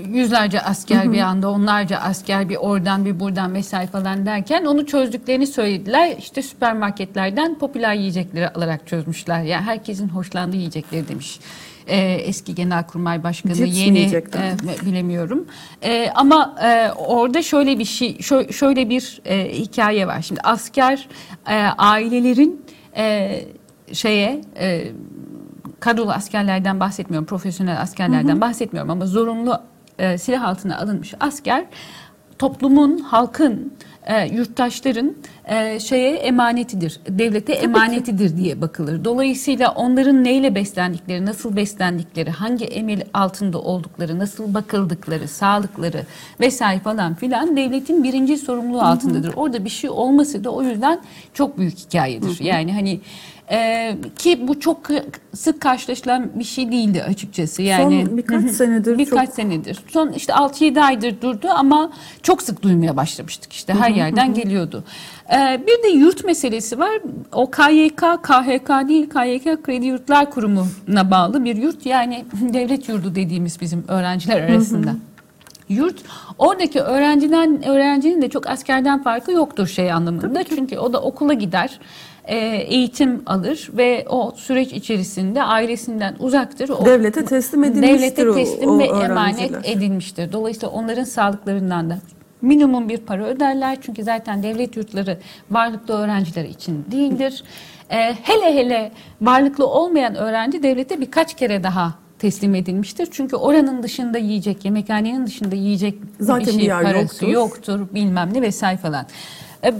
[SPEAKER 1] yüzlerce asker bir anda, onlarca asker bir oradan bir buradan vesaire falan derken onu çözdüklerini söylediler. İşte süpermarketlerden popüler yiyecekleri alarak çözmüşler. Yani herkesin hoşlandığı yiyecekleri demiş. Ee, eski Genelkurmay Başkanı
[SPEAKER 2] Cips
[SPEAKER 1] yeni e, bilemiyorum. Ee, ama e, orada şöyle bir şey, şö- şöyle bir e, hikaye var. Şimdi asker e, ailelerin e, şeye e, kadrolu askerlerden bahsetmiyorum, profesyonel askerlerden bahsetmiyorum ama zorunlu e, silah altına alınmış asker toplumun, halkın, e, yurttaşların e, şeye emanetidir, devlete emanetidir diye bakılır. Dolayısıyla onların neyle beslendikleri, nasıl beslendikleri, hangi emir altında oldukları, nasıl bakıldıkları, sağlıkları vesaire falan filan devletin birinci sorumluluğu altındadır. Orada bir şey olması da o yüzden çok büyük hikayedir. Yani hani ee, ki bu çok sık karşılaşılan bir şey değildi açıkçası. Yani
[SPEAKER 2] Son birkaç senedir
[SPEAKER 1] birkaç
[SPEAKER 2] çok
[SPEAKER 1] senedir. Son işte 6-7 aydır durdu ama çok sık duymaya başlamıştık işte her yerden geliyordu. Ee, bir de yurt meselesi var. O KYK, KHK değil KYK Kredi Yurtlar Kurumu'na bağlı bir yurt. Yani devlet yurdu dediğimiz bizim öğrenciler arasında. Yurt oradaki öğrenciden öğrencinin de çok askerden farkı yoktur şey anlamında. Çünkü o da okula gider, e, eğitim alır ve o süreç içerisinde ailesinden uzaktır. O,
[SPEAKER 2] Devlete teslim edilmiştir
[SPEAKER 1] Devlete
[SPEAKER 2] o-
[SPEAKER 1] teslim
[SPEAKER 2] o
[SPEAKER 1] ve
[SPEAKER 2] öğrenciler.
[SPEAKER 1] emanet edilmiştir. Dolayısıyla onların sağlıklarından da minimum bir para öderler. Çünkü zaten devlet yurtları varlıklı öğrenciler için değildir. E, hele hele varlıklı olmayan öğrenci devlete birkaç kere daha teslim edilmiştir. Çünkü oranın dışında yiyecek, yemekhanenin dışında yiyecek
[SPEAKER 2] Zaten
[SPEAKER 1] bir şey
[SPEAKER 2] bir yer
[SPEAKER 1] parası
[SPEAKER 2] yoktur.
[SPEAKER 1] yoktur, bilmem ne vesaire falan. E,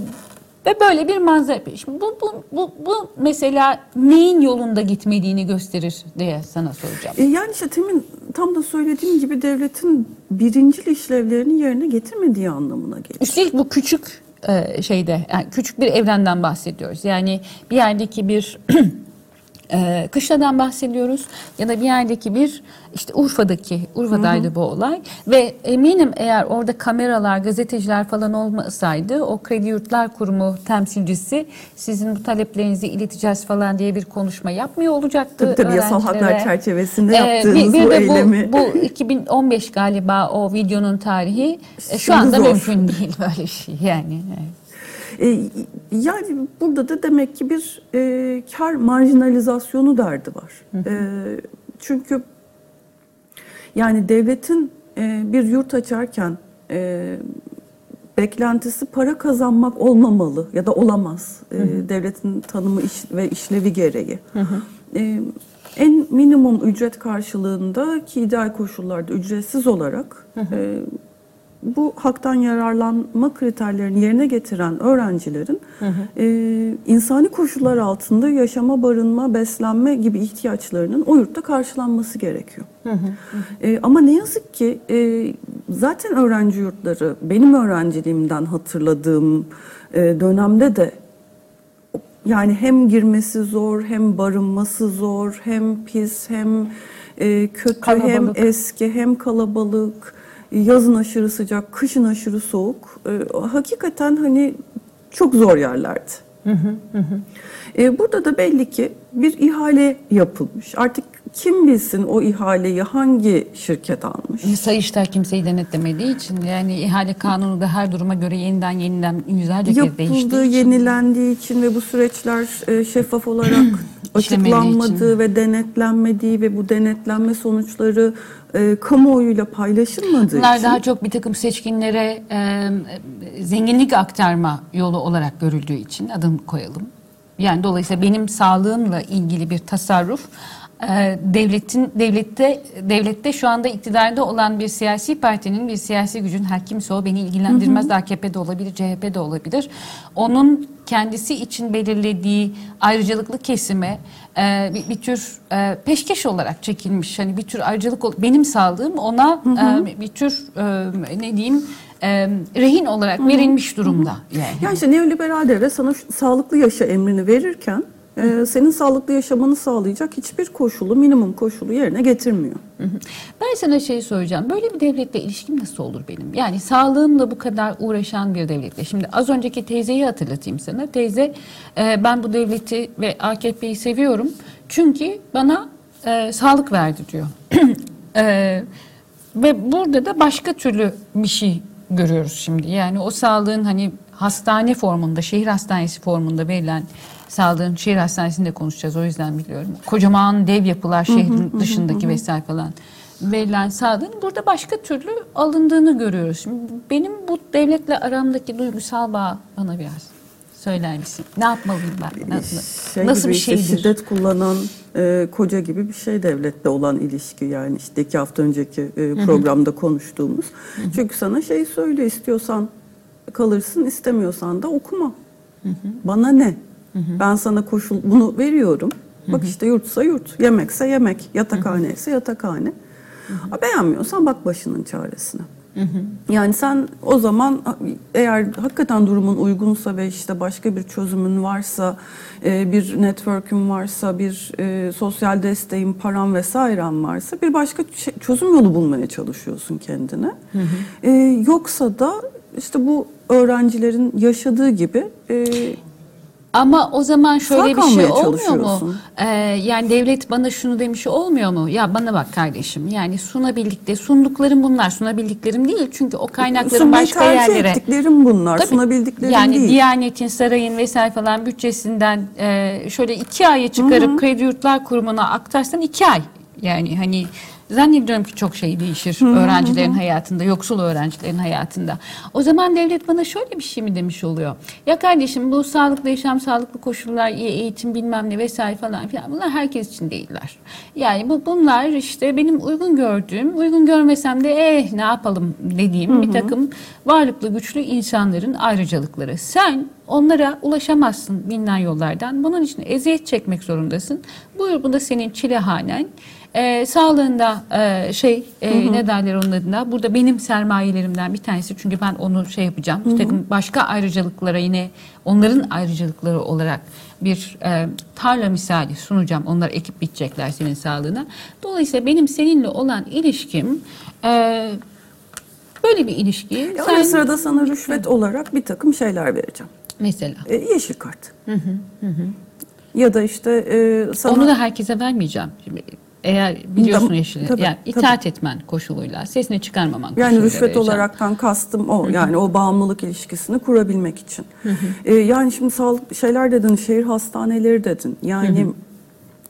[SPEAKER 1] ve böyle bir manzara. Şimdi bu, bu, bu, bu mesela neyin yolunda gitmediğini gösterir diye sana soracağım.
[SPEAKER 2] E, Yani işte temin tam da söylediğim gibi devletin birincil işlevlerini yerine getirmediği anlamına geliyor.
[SPEAKER 1] Üstelik bu küçük e, şeyde, yani küçük bir evrenden bahsediyoruz. Yani bir yerdeki bir e, kışladan bahsediyoruz ya da bir yerdeki bir işte Urfa'daki Urfa'daydı bu olay ve eminim eğer orada kameralar, gazeteciler falan olmasaydı o Kredi Yurtlar Kurumu temsilcisi sizin bu taleplerinizi ileteceğiz falan diye bir konuşma yapmıyor olacaktı.
[SPEAKER 2] Tabii tabii yasal haklar çerçevesinde
[SPEAKER 1] Ee,
[SPEAKER 2] yaptığınız
[SPEAKER 1] bir, bir
[SPEAKER 2] bu eylemi.
[SPEAKER 1] Bu, bu 2015 galiba o videonun tarihi. E, şu anda
[SPEAKER 2] zor.
[SPEAKER 1] mümkün değil böyle şey yani. evet.
[SPEAKER 2] E, yani burada da demek ki bir e, kar marjinalizasyonu derdi var. E, çünkü yani devletin e, bir yurt açarken e, beklentisi para kazanmak olmamalı ya da olamaz. E, devletin tanımı iş ve işlevi gereği. E, en minimum ücret karşılığında ki ideal koşullarda ücretsiz olarak e, bu haktan yararlanma kriterlerini yerine getiren öğrencilerin e, insani koşullar altında yaşama, barınma, beslenme gibi ihtiyaçlarının o yurtta karşılanması gerekiyor. E, ama ne yazık ki e, zaten öğrenci yurtları benim öğrenciliğimden hatırladığım e, dönemde de yani hem girmesi zor, hem barınması zor, hem pis, hem e, kötü, hem
[SPEAKER 1] Kalabalık.
[SPEAKER 2] eski, hem kalabalık. Yazın aşırı sıcak, kışın aşırı soğuk. E, hakikaten hani çok zor yerlerdi. E, burada da belli ki bir ihale yapılmış. Artık kim bilsin o ihaleyi hangi şirket almış?
[SPEAKER 1] Sayıştay kimseyi denetlemediği için yani ihale kanunu da her duruma göre yeniden yeniden yüzlerce kez değiştiği
[SPEAKER 2] Yapıldığı,
[SPEAKER 1] için.
[SPEAKER 2] yenilendiği için ve bu süreçler e, şeffaf olarak açıklanmadığı ve denetlenmediği ve bu denetlenme sonuçları e, kamuoyuyla paylaşılmadığı
[SPEAKER 1] Bunlar
[SPEAKER 2] için
[SPEAKER 1] daha çok bir takım seçkinlere e, zenginlik aktarma yolu olarak görüldüğü için adım koyalım. Yani dolayısıyla benim sağlığımla ilgili bir tasarruf devletin devlette devlette şu anda iktidarda olan bir siyasi partinin bir siyasi gücün her kimse o beni ilgilendirmez AKP'de olabilir CHP'de olabilir. Onun kendisi için belirlediği ayrıcalıklı kesime e, bir, bir tür e, peşkeş olarak çekilmiş hani bir tür ayrıcalık benim sağlığım ona e, bir tür e, ne diyeyim e, rehin olarak verilmiş durumda yani.
[SPEAKER 2] Yani işte neoliberal devlet sana sağlıklı yaşa emrini verirken e, senin sağlıklı yaşamanı sağlayacak hiçbir koşulu, minimum koşulu yerine getirmiyor.
[SPEAKER 1] Ben sana şey soracağım. Böyle bir devletle ilişkim nasıl olur benim? Yani sağlığımla bu kadar uğraşan bir devletle. Şimdi az önceki teyzeyi hatırlatayım sana. Teyze e, ben bu devleti ve AKP'yi seviyorum. Çünkü bana e, sağlık verdi diyor. E, ve burada da başka türlü bir şey görüyoruz şimdi. Yani o sağlığın hani hastane formunda, şehir hastanesi formunda verilen sağlığın şehir hastanesinde konuşacağız o yüzden biliyorum. Kocaman dev yapılar şehrin dışındaki vesaire falan verilen sağlığın burada başka türlü alındığını görüyoruz. Şimdi benim bu devletle aramdaki duygusal bağ bana biraz söyler misin? Ne yapmalıyım ben? Na- na-
[SPEAKER 2] Şey
[SPEAKER 1] Nasıl bir
[SPEAKER 2] işte
[SPEAKER 1] şeydir?
[SPEAKER 2] şiddet kullanan e, koca gibi bir şey devletle olan ilişki yani işte iki hafta önceki e, programda konuştuğumuz. Çünkü sana şey söyle istiyorsan kalırsın istemiyorsan da okuma. Bana ne? Ben sana koşul bunu veriyorum. Bak işte yurtsa yurt, yemekse yemek, yatakhane ise yatakhane. Ha, Beğenmiyorsan bak başının çaresine. Yani sen o zaman eğer hakikaten durumun uygunsa ve işte başka bir çözümün varsa, e, bir network'ün varsa, bir e, sosyal desteğin, paran vesairen varsa bir başka çözüm yolu bulmaya çalışıyorsun kendine. E, Yoksa da işte bu öğrencilerin yaşadığı gibi
[SPEAKER 1] Ama o zaman şöyle
[SPEAKER 2] Sağ
[SPEAKER 1] bir şey olmuyor mu? Ee, yani devlet bana şunu demiş olmuyor mu? Ya bana bak kardeşim yani sunabildikleri, sunduklarım bunlar sunabildiklerim değil. Çünkü o kaynakların
[SPEAKER 2] sunmayı
[SPEAKER 1] başka
[SPEAKER 2] tercih
[SPEAKER 1] yerlere...
[SPEAKER 2] ettiklerim bunlar,
[SPEAKER 1] Tabii.
[SPEAKER 2] sunabildiklerim
[SPEAKER 1] yani
[SPEAKER 2] değil.
[SPEAKER 1] Diyanet'in, sarayın vesaire falan bütçesinden e, şöyle iki aya çıkarıp Kredi Yurtlar Kurumu'na aktarsan iki ay. Yani hani zannediyorum ki çok şey değişir öğrencilerin hayatında, yoksul öğrencilerin hayatında. O zaman devlet bana şöyle bir şey mi demiş oluyor? Ya kardeşim bu sağlıklı yaşam, sağlıklı koşullar, iyi eğitim bilmem ne vesaire falan filan bunlar herkes için değiller. Yani bu bunlar işte benim uygun gördüğüm, uygun görmesem de eh ne yapalım dediğim bir takım varlıklı güçlü insanların ayrıcalıkları. Sen onlara ulaşamazsın bilinen yollardan. Bunun için eziyet çekmek zorundasın. Buyur bu da senin çilehanen. Ee, sağlığında e, şey e, ne derler onun adına? Burada benim sermayelerimden bir tanesi. Çünkü ben onu şey yapacağım. Bir takım başka ayrıcalıklara yine onların ayrıcalıkları olarak bir e, tarla misali sunacağım. Onlar ekip bitecekler senin sağlığına. Dolayısıyla benim seninle olan ilişkim e, böyle bir ilişki.
[SPEAKER 2] Ya
[SPEAKER 1] Sen-
[SPEAKER 2] Ara sırada sana rüşvet olarak bir takım şeyler vereceğim.
[SPEAKER 1] mesela?
[SPEAKER 2] E, yeşil kart. Ya da işte e, sana
[SPEAKER 1] onu da herkese vermeyeceğim Şimdi eğer biliyorsun
[SPEAKER 2] Tamam,
[SPEAKER 1] yeşili
[SPEAKER 2] tabii,
[SPEAKER 1] yani
[SPEAKER 2] tabii.
[SPEAKER 1] itaat etmen koşuluyla sesini çıkarmaman
[SPEAKER 2] yani
[SPEAKER 1] koşuluyla
[SPEAKER 2] rüşvet
[SPEAKER 1] vereceğim.
[SPEAKER 2] olaraktan kastım o. Yani o bağımlılık ilişkisini kurabilmek için. E, yani şimdi sağlık şeyler dedin, şehir hastaneleri dedin. Yani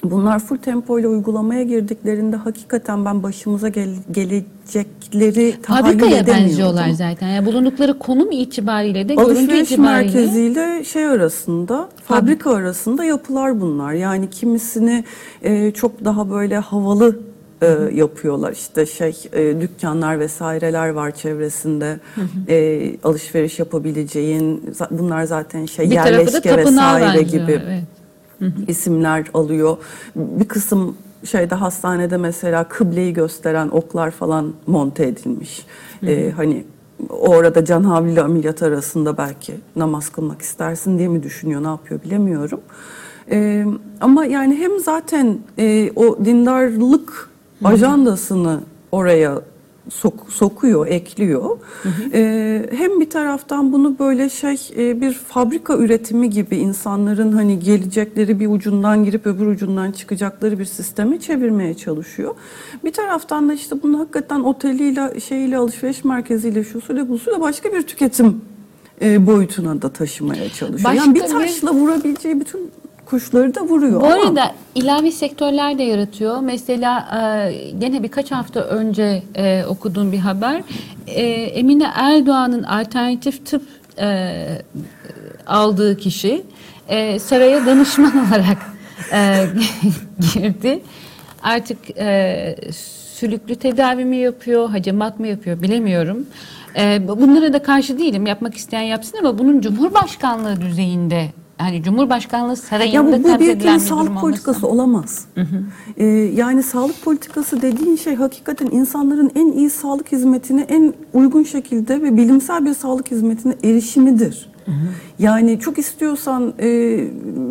[SPEAKER 2] bunlar full tempo ile uygulamaya girdiklerinde hakikaten ben başımıza gel- gelecekleri tahayyül
[SPEAKER 1] Fabrikaya benziyorlar zaten. Yani bulundukları konum itibariyle de görüntü
[SPEAKER 2] Alışveriş
[SPEAKER 1] itibariyle
[SPEAKER 2] merkeziyle şey arasında, fabrika arasında yapılar bunlar. Yani kimisini e, çok daha böyle havalı e, yapıyorlar. İşte şey e, dükkanlar vesaireler var çevresinde. E, alışveriş yapabileceğin bunlar zaten şey
[SPEAKER 1] bir
[SPEAKER 2] yerleşke vesaire
[SPEAKER 1] benziyor.
[SPEAKER 2] gibi
[SPEAKER 1] Evet.
[SPEAKER 2] İsimler alıyor. Bir kısım şeyde hastanede mesela kıbleyi gösteren oklar falan monte edilmiş. Ee, hani orada can havliyle ameliyat arasında belki namaz kılmak istersin diye mi düşünüyor, ne yapıyor bilemiyorum. Ee, ama yani hem zaten e, o dindarlık ajandasını oraya sok- sokuyor, ekliyor. Ee, hem bir taraftan bunu böyle şey e, bir fabrika üretimi gibi insanların hani gelecekleri bir ucundan girip öbür ucundan çıkacakları bir sisteme çevirmeye çalışıyor. Bir taraftan da işte bunu hakikaten oteliyle, şeyiyle, alışveriş merkeziyle, şusuyla, busuyla başka bir tüketim e, boyutuna da taşımaya çalışıyor. yani bir
[SPEAKER 1] Başka bir-
[SPEAKER 2] taşla vurabileceği bütün kuşları da vuruyor.
[SPEAKER 1] Bu
[SPEAKER 2] ama-
[SPEAKER 1] arada ilave sektörler de yaratıyor. Mesela e, gene birkaç hafta önce e, okuduğum bir haber. E, Emine Erdoğan'ın alternatif tıp e, aldığı kişi e, saraya danışman olarak e, girdi. Artık e, sülüklü tedavi mi yapıyor, hacamat mı yapıyor bilemiyorum. E, bunlara da karşı değilim. Yapmak isteyen yapsın ama bunun Cumhurbaşkanlığı düzeyinde hani Cumhurbaşkanlığı sarayında
[SPEAKER 2] Ya bu, bu bir
[SPEAKER 1] bir
[SPEAKER 2] sağlık politikası
[SPEAKER 1] olması.
[SPEAKER 2] olamaz. Ee, yani sağlık politikası dediğin şey hakikaten insanların en iyi sağlık hizmetine en uygun şekilde ve bilimsel bir sağlık hizmetine erişimidir. Yani çok istiyorsan e,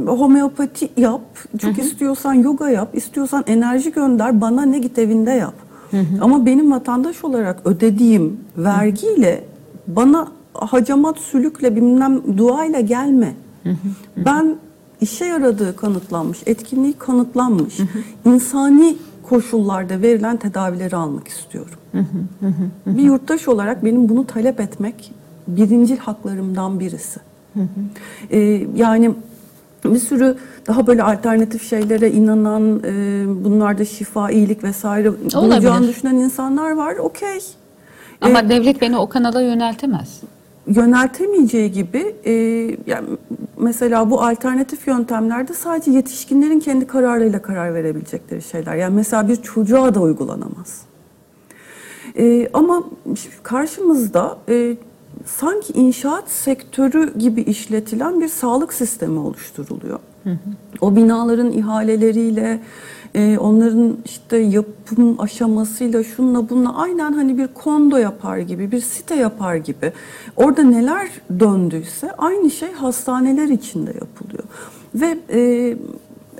[SPEAKER 2] homeopati yap, çok istiyorsan yoga yap, istiyorsan enerji gönder, bana ne git evinde yap. Ama benim vatandaş olarak ödediğim vergiyle bana hacamat sülükle bilmem duayla gelme. Ben işe yaradığı kanıtlanmış, etkinliği kanıtlanmış, insani koşullarda verilen tedavileri almak istiyorum. bir yurttaş olarak benim bunu talep etmek birincil haklarımdan birisi. Ee, yani bir sürü daha böyle alternatif şeylere inanan, e, bunlarda şifa, iyilik vesaire bulacağını düşünen insanlar var. Okey.
[SPEAKER 1] Ama
[SPEAKER 2] Ee,
[SPEAKER 1] devlet beni o kanala yöneltemez.
[SPEAKER 2] Yöneltemeyeceği gibi e, yani mesela bu alternatif yöntemlerde sadece yetişkinlerin kendi kararıyla karar verebilecekleri şeyler. Yani mesela bir çocuğa da uygulanamaz. E, ama karşımızda e, sanki inşaat sektörü gibi işletilen bir sağlık sistemi oluşturuluyor. O binaların ihaleleriyle, e, onların işte yapım aşamasıyla, şunla bununla aynen hani bir kondo yapar gibi, bir site yapar gibi. Orada neler döndüyse aynı şey hastaneler içinde yapılıyor. Ve e,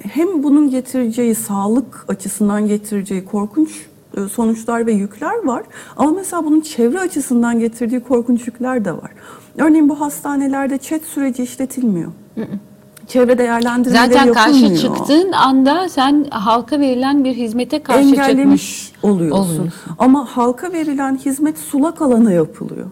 [SPEAKER 2] hem bunun getireceği sağlık açısından getireceği korkunç e, sonuçlar ve yükler var. Ama mesela bunun çevre açısından getirdiği korkunç yükler de var. Örneğin bu hastanelerde chat süreci işletilmiyor. Çevre değerlendirmeleri
[SPEAKER 1] Zaten karşı
[SPEAKER 2] yapılmıyor.
[SPEAKER 1] çıktığın anda sen halka verilen bir hizmete karşı
[SPEAKER 2] engellemiş
[SPEAKER 1] çıkmış
[SPEAKER 2] oluyorsun.
[SPEAKER 1] oluyorsun.
[SPEAKER 2] Ama halka verilen hizmet sulak alana yapılıyor.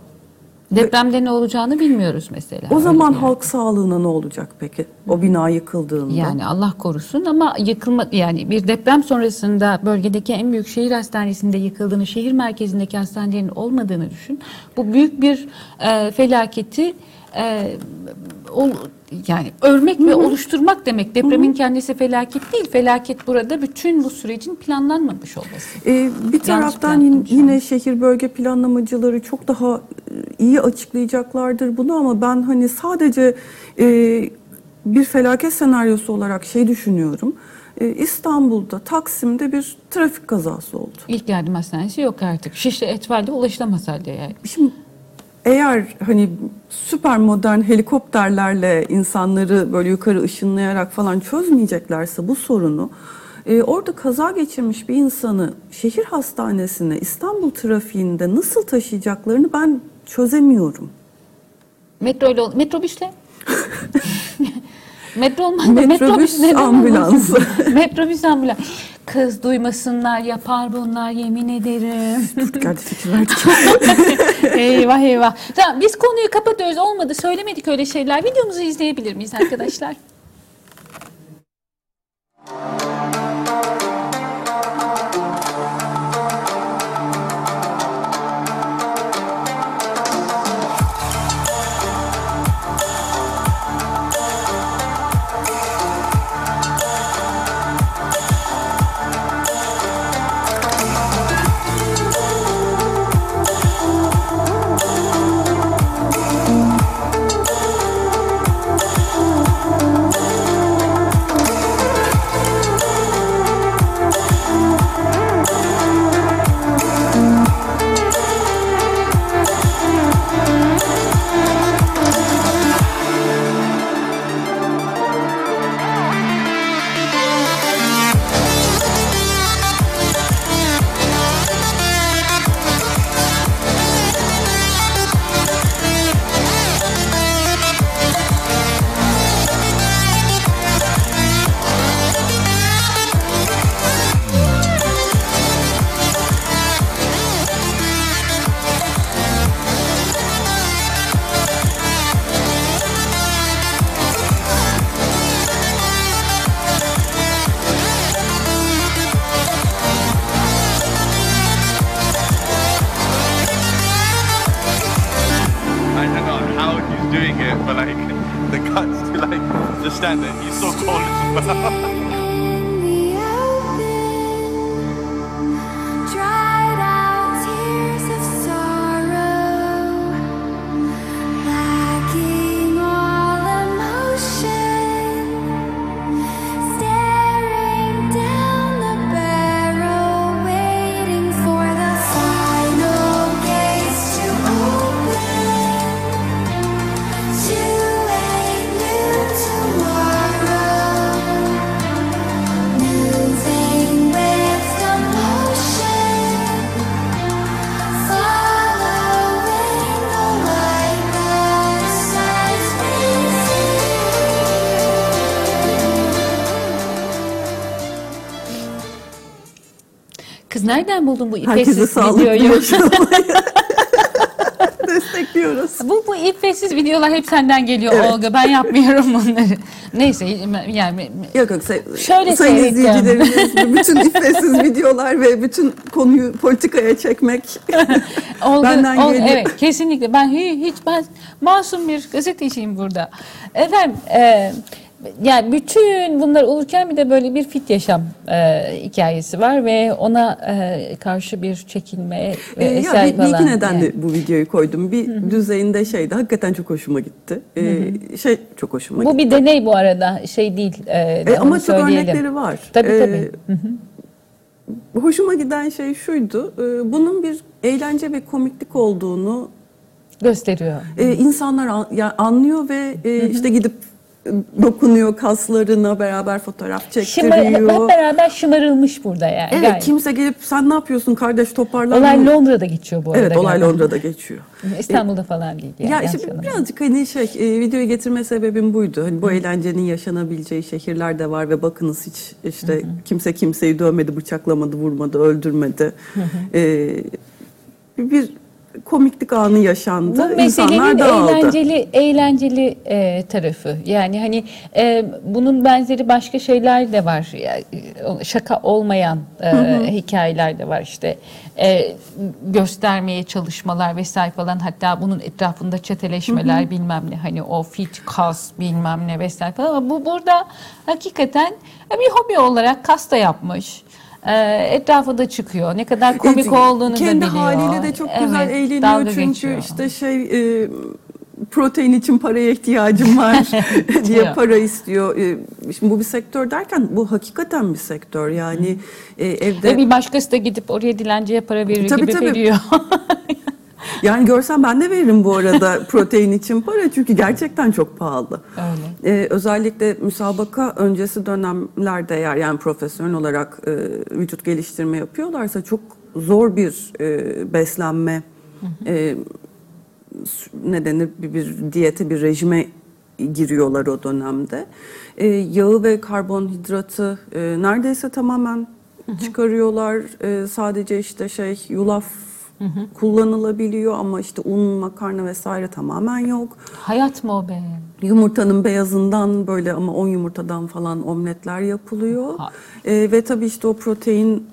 [SPEAKER 1] Depremde ne olacağını bilmiyoruz mesela.
[SPEAKER 2] O zaman
[SPEAKER 1] bir-
[SPEAKER 2] halk sağlığına ne olacak peki? O bina yıkıldığında.
[SPEAKER 1] yani Allah korusun ama yıkılma yani bir deprem sonrasında bölgedeki en büyük şehir hastanesinde yıkıldığını, şehir merkezindeki hastanelerin olmadığını düşün. Bu büyük bir e, felaketi e, ol, yani örmek ve oluşturmak demek. Depremin kendisi felaket değil. Felaket burada bütün bu sürecin planlanmamış olması.
[SPEAKER 2] Ee, bir taraftan yine, şehir bölge planlamacıları çok daha e, iyi açıklayacaklardır bunu ama ben hani sadece e, bir felaket senaryosu olarak şey düşünüyorum. E, İstanbul'da Taksim'de bir trafik kazası oldu.
[SPEAKER 1] İlk yardım hastanesi yok artık. Şişli Etfel'de ulaşılamaz halde yani.
[SPEAKER 2] Şimdi eğer hani süper modern helikopterlerle insanları böyle yukarı ışınlayarak falan çözmeyeceklerse bu sorunu e, orada kaza geçirmiş bir insanı şehir hastanesine İstanbul trafiğinde nasıl taşıyacaklarını ben çözemiyorum.
[SPEAKER 1] Metro ile metrobüsle. Metro olmaz.
[SPEAKER 2] Metrobüs,
[SPEAKER 1] neden
[SPEAKER 2] ambulans.
[SPEAKER 1] metrobüs ambulans. Kız duymasınlar yapar bunlar yemin ederim.
[SPEAKER 2] Geldi fikir verdik.
[SPEAKER 1] eyvah eyvah. Tamam biz konuyu kapatıyoruz. Olmadı söylemedik öyle şeyler. Videomuzu izleyebilir miyiz arkadaşlar?
[SPEAKER 6] understand it. So cold
[SPEAKER 1] nereden buldun bu
[SPEAKER 2] sağlıklı
[SPEAKER 1] videoyu?
[SPEAKER 2] destekliyoruz.
[SPEAKER 1] Bu, bu ipetsiz videolar hep senden geliyor
[SPEAKER 2] Evet.
[SPEAKER 1] Olga. Ben yapmıyorum bunları. Neyse yani
[SPEAKER 2] Yok yok say-
[SPEAKER 1] Şöyle
[SPEAKER 2] sayın izleyicilerimiz bütün iffetsiz videolar ve bütün konuyu politikaya çekmek
[SPEAKER 1] Olga,
[SPEAKER 2] Benden
[SPEAKER 1] Olga-
[SPEAKER 2] geliyor.
[SPEAKER 1] evet kesinlikle ben hi- hiç ben masum bir gazeteciyim burada. Efendim e, yani bütün bunlar olurken bir de böyle bir fit yaşam e, hikayesi var ve ona e, karşı bir çekinme
[SPEAKER 2] Ee, ya
[SPEAKER 1] vesaire
[SPEAKER 2] bir, bir iki
[SPEAKER 1] falan.
[SPEAKER 2] nedenle
[SPEAKER 1] Yani.
[SPEAKER 2] bu videoyu koydum. Bir düzeyinde şeydi hakikaten çok hoşuma gitti. Ee, şey çok hoşuma
[SPEAKER 1] Bu
[SPEAKER 2] gitti.
[SPEAKER 1] bir deney bu arada şey değil. E,
[SPEAKER 2] E, ama çok
[SPEAKER 1] söyleyelim.
[SPEAKER 2] örnekleri var.
[SPEAKER 1] Tabii
[SPEAKER 2] Ee,
[SPEAKER 1] tabii.
[SPEAKER 2] Hoşuma giden şey şuydu. e, Bunun bir eğlence ve komiklik olduğunu
[SPEAKER 1] Gösteriyor.
[SPEAKER 2] e, insanlar an- ya anlıyor ve e, işte gidip e, dokunuyor kaslarına beraber fotoğraf
[SPEAKER 1] Şımar,
[SPEAKER 2] çektiriyor.
[SPEAKER 1] hep beraber şımarılmış burada yani.
[SPEAKER 2] Evet
[SPEAKER 1] gayet.
[SPEAKER 2] kimse gelip sen ne yapıyorsun kardeş toparlan.
[SPEAKER 1] Olay Londra'da geçiyor bu arada.
[SPEAKER 2] Evet olay
[SPEAKER 1] galiba.
[SPEAKER 2] Londra'da geçiyor.
[SPEAKER 1] İstanbul'da falan değil. Yani,
[SPEAKER 2] ya işte
[SPEAKER 1] anlamadım.
[SPEAKER 2] birazcık hani şey e, videoyu getirme sebebim buydu. Hani bu eğlencenin yaşanabileceği şehirler de var ve bakınız hiç işte kimse kimseyi dövmedi, bıçaklamadı, vurmadı, öldürmedi. E, bir komiklik anı yaşandı.
[SPEAKER 1] Bu meselenin
[SPEAKER 2] dağıldı.
[SPEAKER 1] eğlenceli eğlenceli e, tarafı. Yani hani e, bunun benzeri başka şeyler de var. Yani, e, şaka olmayan e, hikayeler de var işte. E, göstermeye çalışmalar vesaire falan. Hatta bunun etrafında çeteleşmeler bilmem ne. Hani o fit kas bilmem ne vesaire falan. Ama bu burada hakikaten bir hobi olarak kas da yapmış. E, etrafa da çıkıyor. Ne kadar komik
[SPEAKER 2] Evet,
[SPEAKER 1] olduğunu da
[SPEAKER 2] Kendi
[SPEAKER 1] biliyor.
[SPEAKER 2] haliyle de çok güzel
[SPEAKER 1] Evet,
[SPEAKER 2] eğleniyor
[SPEAKER 1] dalga
[SPEAKER 2] çünkü
[SPEAKER 1] geçiyor.
[SPEAKER 2] işte şey e, protein için paraya ihtiyacım var diye para istiyor. E, şimdi bu bir sektör derken bu hakikaten bir sektör yani e, evde
[SPEAKER 1] Ve bir başkası da gidip oraya dilenciye para verir
[SPEAKER 2] Tabii,
[SPEAKER 1] gibi
[SPEAKER 2] tabii.
[SPEAKER 1] veriyor.
[SPEAKER 2] yani görsem ben de veririm bu arada protein için para çünkü gerçekten çok pahalı.
[SPEAKER 1] Öyle.
[SPEAKER 2] E, özellikle müsabaka öncesi dönemlerde eğer yani profesyonel olarak e, vücut geliştirme yapıyorlarsa çok zor bir e, beslenme e, ne denir bir, bir diyete bir rejime giriyorlar o dönemde. E, yağı ve karbonhidratı e, neredeyse tamamen çıkarıyorlar. E, sadece işte şey yulaf kullanılabiliyor ama işte un, makarna vesaire tamamen yok.
[SPEAKER 1] Hayat mı o be?
[SPEAKER 2] Yumurtanın beyazından böyle ama 10 yumurtadan falan omletler yapılıyor.
[SPEAKER 1] Ha.
[SPEAKER 2] Ee, ve tabii işte o protein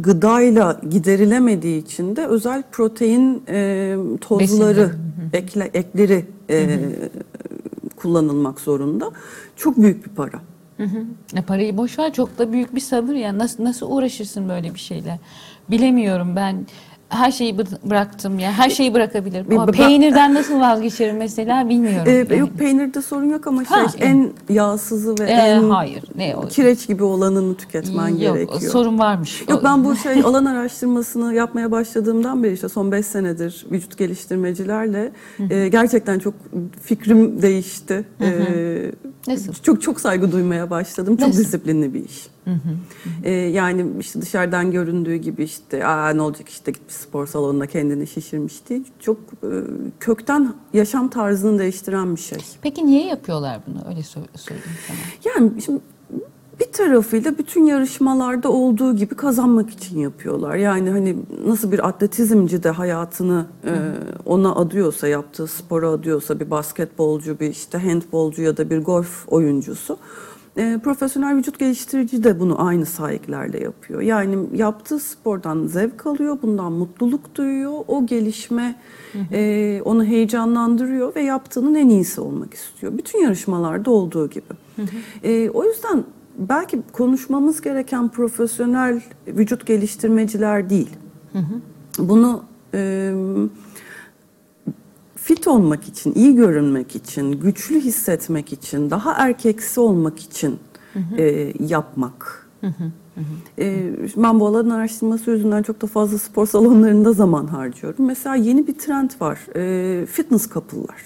[SPEAKER 2] gıdayla giderilemediği için de özel protein e, tozları, ekle, ekleri e, kullanılmak zorunda. Çok büyük bir para.
[SPEAKER 1] E parayı boş ver çok da büyük bir sabır ya. Nasıl nasıl uğraşırsın böyle bir şeyle? Bilemiyorum ben. Her şeyi bı- bıraktım ya. Her şeyi bırakabilirim. Ama peynirden nasıl vazgeçerim mesela bilmiyorum.
[SPEAKER 2] Ee, yok peynirde sorun yok ama şey
[SPEAKER 1] Ha,
[SPEAKER 2] en yağsızı ve
[SPEAKER 1] Ee,
[SPEAKER 2] en
[SPEAKER 1] hayır. Ne o?
[SPEAKER 2] kireç gibi olanını tüketmen
[SPEAKER 1] Yok
[SPEAKER 2] gerekiyor.
[SPEAKER 1] sorun varmış.
[SPEAKER 2] Yok ben bu şey alan araştırmasını yapmaya başladığımdan beri işte son 5 senedir vücut geliştirmecilerle e, gerçekten çok fikrim değişti. E,
[SPEAKER 1] Nasıl?
[SPEAKER 2] Çok çok saygı duymaya başladım. Çok
[SPEAKER 1] Nasıl?
[SPEAKER 2] disiplinli bir iş. E, yani işte dışarıdan göründüğü gibi işte Aa, ne olacak işte gitmiş spor salonuna kendini şişirmiş değil. Çok e, kökten yaşam tarzını değiştiren bir şey.
[SPEAKER 1] Peki niye yapıyorlar bunu? Öyle sor- sorayım sana.
[SPEAKER 2] Yani şimdi bir tarafıyla bütün yarışmalarda olduğu gibi kazanmak için yapıyorlar. Yani hani nasıl bir atletizmci de hayatını e, ona adıyorsa, yaptığı spora adıyorsa bir basketbolcu, bir işte handbolcu ya da bir golf oyuncusu E, profesyonel vücut geliştirici de bunu aynı sahiplerle yapıyor. Yani yaptığı spordan zevk alıyor, bundan mutluluk duyuyor. O gelişme e, onu heyecanlandırıyor ve yaptığının en iyisi olmak istiyor. Bütün yarışmalarda olduğu gibi. E, o yüzden belki konuşmamız gereken profesyonel vücut geliştirmeciler değil. Bunu e, fit olmak için, iyi görünmek için, güçlü hissetmek için, daha erkeksi olmak için e, yapmak. E, ben bu alan araştırması yüzünden çok da fazla spor salonlarında zaman harcıyorum. Mesela yeni bir trend var. E, fitness couple'lar.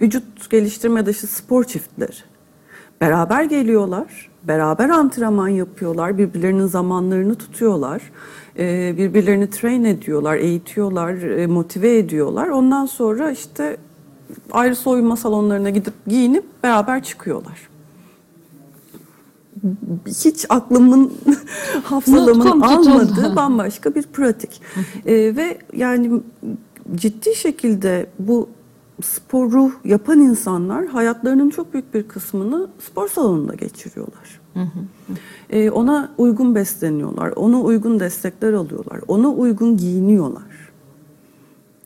[SPEAKER 2] Vücut geliştirme dışı spor çiftleri. Beraber geliyorlar, beraber antrenman yapıyorlar, birbirlerinin zamanlarını tutuyorlar, e, birbirlerini train ediyorlar, eğitiyorlar, e, motive ediyorlar. Ondan sonra işte ayrı soyunma salonlarına gidip giyinip beraber çıkıyorlar. Hiç aklımın,
[SPEAKER 1] tutuldu.
[SPEAKER 2] almadığı bambaşka bir pratik. E, ve yani ciddi şekilde bu sporu yapan insanlar hayatlarının çok büyük bir kısmını spor salonunda geçiriyorlar. Ee, ona uygun besleniyorlar, ona uygun destekler alıyorlar, ona uygun giyiniyorlar.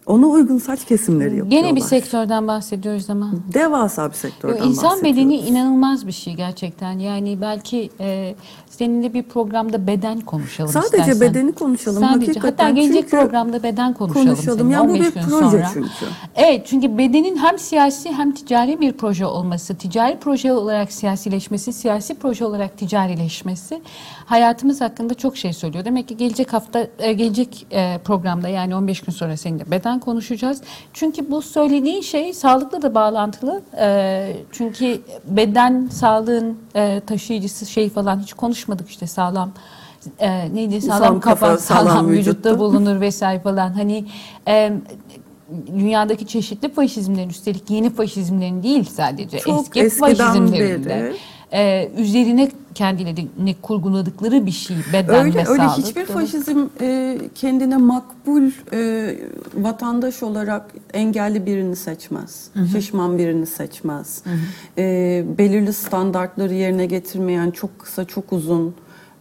[SPEAKER 2] Ona uygun saç kesimleri yapıyorlar.
[SPEAKER 1] Gene bir sektörden bahsediyoruz ama.
[SPEAKER 2] Devasa bir sektörden
[SPEAKER 1] İnsan
[SPEAKER 2] bahsediyoruz.
[SPEAKER 1] bedeni inanılmaz bir şey gerçekten. Yani belki e, seninle bir programda beden konuşalım
[SPEAKER 2] Sadece
[SPEAKER 1] istersen.
[SPEAKER 2] bedeni konuşalım,
[SPEAKER 1] Sadece.
[SPEAKER 2] hakikaten.
[SPEAKER 1] Hatta gelecek
[SPEAKER 2] Çünkü
[SPEAKER 1] programda beden konuşalım.
[SPEAKER 2] konuşalım. Yani bu
[SPEAKER 1] 15
[SPEAKER 2] bir proje
[SPEAKER 1] sonra.
[SPEAKER 2] çünkü.
[SPEAKER 1] Evet çünkü bedenin hem siyasi hem ticari bir proje olması, ticari proje olarak siyasileşmesi, siyasi proje olarak ticarileşmesi hayatımız hakkında çok şey söylüyor. Demek ki gelecek hafta, e, gelecek e, programda yani 15 gün sonra seninle beden konuşacağız. Çünkü bu söylediğin şey sağlıkla da bağlantılı. E, çünkü beden sağlığın e, taşıyıcısı şey falan hiç konuşmadık işte sağlam e, neydi sağlam,
[SPEAKER 2] Sağlam
[SPEAKER 1] kafa,
[SPEAKER 2] kafa,
[SPEAKER 1] sağlam,
[SPEAKER 2] sağlam
[SPEAKER 1] vücutta
[SPEAKER 2] vücutta.
[SPEAKER 1] bulunur vesaire falan. Hani e, dünyadaki çeşitli faşizmlerin üstelik yeni faşizmlerin değil sadece
[SPEAKER 2] Çok
[SPEAKER 1] eski faşizmlerin de. E, üzerine kendilerini kurguladıkları bir şey beden
[SPEAKER 2] Öyle
[SPEAKER 1] ve
[SPEAKER 2] öyle
[SPEAKER 1] sağlık.
[SPEAKER 2] hiçbir faşizm e, kendine makbul e, vatandaş olarak engelli birini seçmez. Şişman birini seçmez. E, belirli standartları yerine getirmeyen çok kısa çok uzun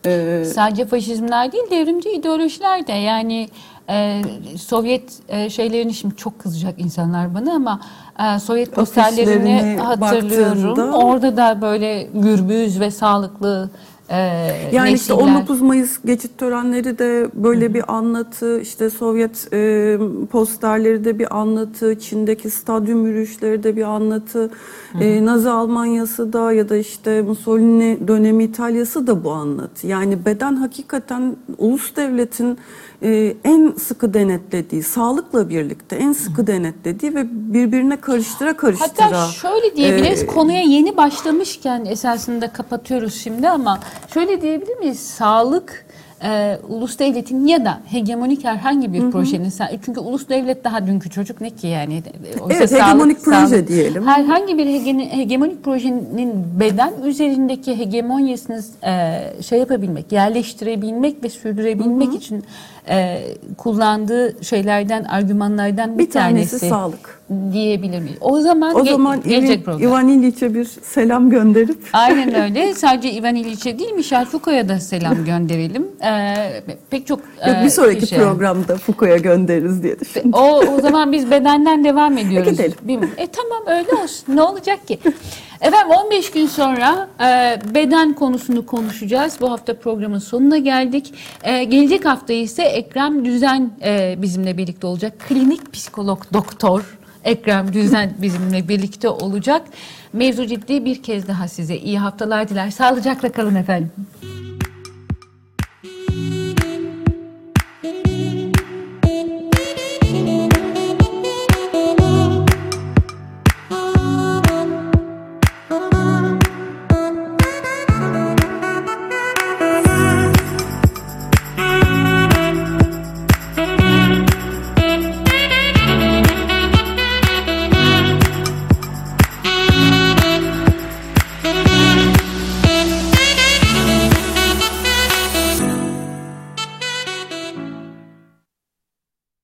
[SPEAKER 2] e,
[SPEAKER 1] Sadece faşizmler değil devrimci ideolojiler de yani e, Sovyet e, şeylerini şimdi çok kızacak insanlar bana ama e, Sovyet posterlerini hatırlıyorum.
[SPEAKER 2] baktığında-
[SPEAKER 1] Orada da böyle gürbüz ve sağlıklı e,
[SPEAKER 2] Yani işte
[SPEAKER 1] nesiller.
[SPEAKER 2] 19 Mayıs geçit törenleri de böyle bir anlatı, işte Sovyet e, posterleri de bir anlatı, Çin'deki stadyum yürüyüşleri de bir anlatı, e, Nazi Almanyası da ya da işte Mussolini dönemi İtalyası da bu anlatı. Yani beden hakikaten ulus devletin e, en sıkı denetlediği, sağlıkla birlikte en sıkı denetlediği ve birbirine karıştıra karıştıra.
[SPEAKER 1] Hatta şöyle diyebiliriz
[SPEAKER 2] e,
[SPEAKER 1] konuya yeni başlamışken esasında kapatıyoruz şimdi ama şöyle diyebilir miyiz? Sağlık e, ulus devletin ya da hegemonik herhangi bir projenin sa- çünkü ulus devlet daha dünkü çocuk ne ki yani Oysa
[SPEAKER 2] Evet, hegemonik proje diyelim.
[SPEAKER 1] herhangi bir hege- hegemonik projenin beden üzerindeki hegemonyasını e, şey yapabilmek yerleştirebilmek ve sürdürebilmek için e, kullandığı şeylerden argümanlardan bir,
[SPEAKER 2] bir tanesi sağlık.
[SPEAKER 1] diyebilir miyiz? O zaman,
[SPEAKER 2] O
[SPEAKER 1] ge-
[SPEAKER 2] zaman
[SPEAKER 1] gelecek
[SPEAKER 2] İvan,
[SPEAKER 1] program.
[SPEAKER 2] İvan İliç'e bir selam gönderip
[SPEAKER 1] Aynen öyle. Sadece Ivan İliç'e değil Michel Foucault'a da selam gönderelim. Ee, pek çok
[SPEAKER 2] Yok,
[SPEAKER 1] e,
[SPEAKER 2] bir sonraki
[SPEAKER 1] kişi-
[SPEAKER 2] programda Foucault'a göndeririz diye düşündüm.
[SPEAKER 1] O, o zaman biz bedenden devam ediyoruz.
[SPEAKER 2] gidelim.
[SPEAKER 1] E tamam öyle olsun. Ne olacak ki? Efendim 15 gün sonra e, beden konusunu konuşacağız. Bu hafta programın sonuna geldik. E, gelecek hafta ise Ekrem Düzen e, bizimle birlikte olacak. Klinik psikolog doktor Ekrem Düzen bizimle birlikte olacak. Mevzu ciddi bir kez daha size iyi haftalar diler. Sağlıcakla kalın efendim.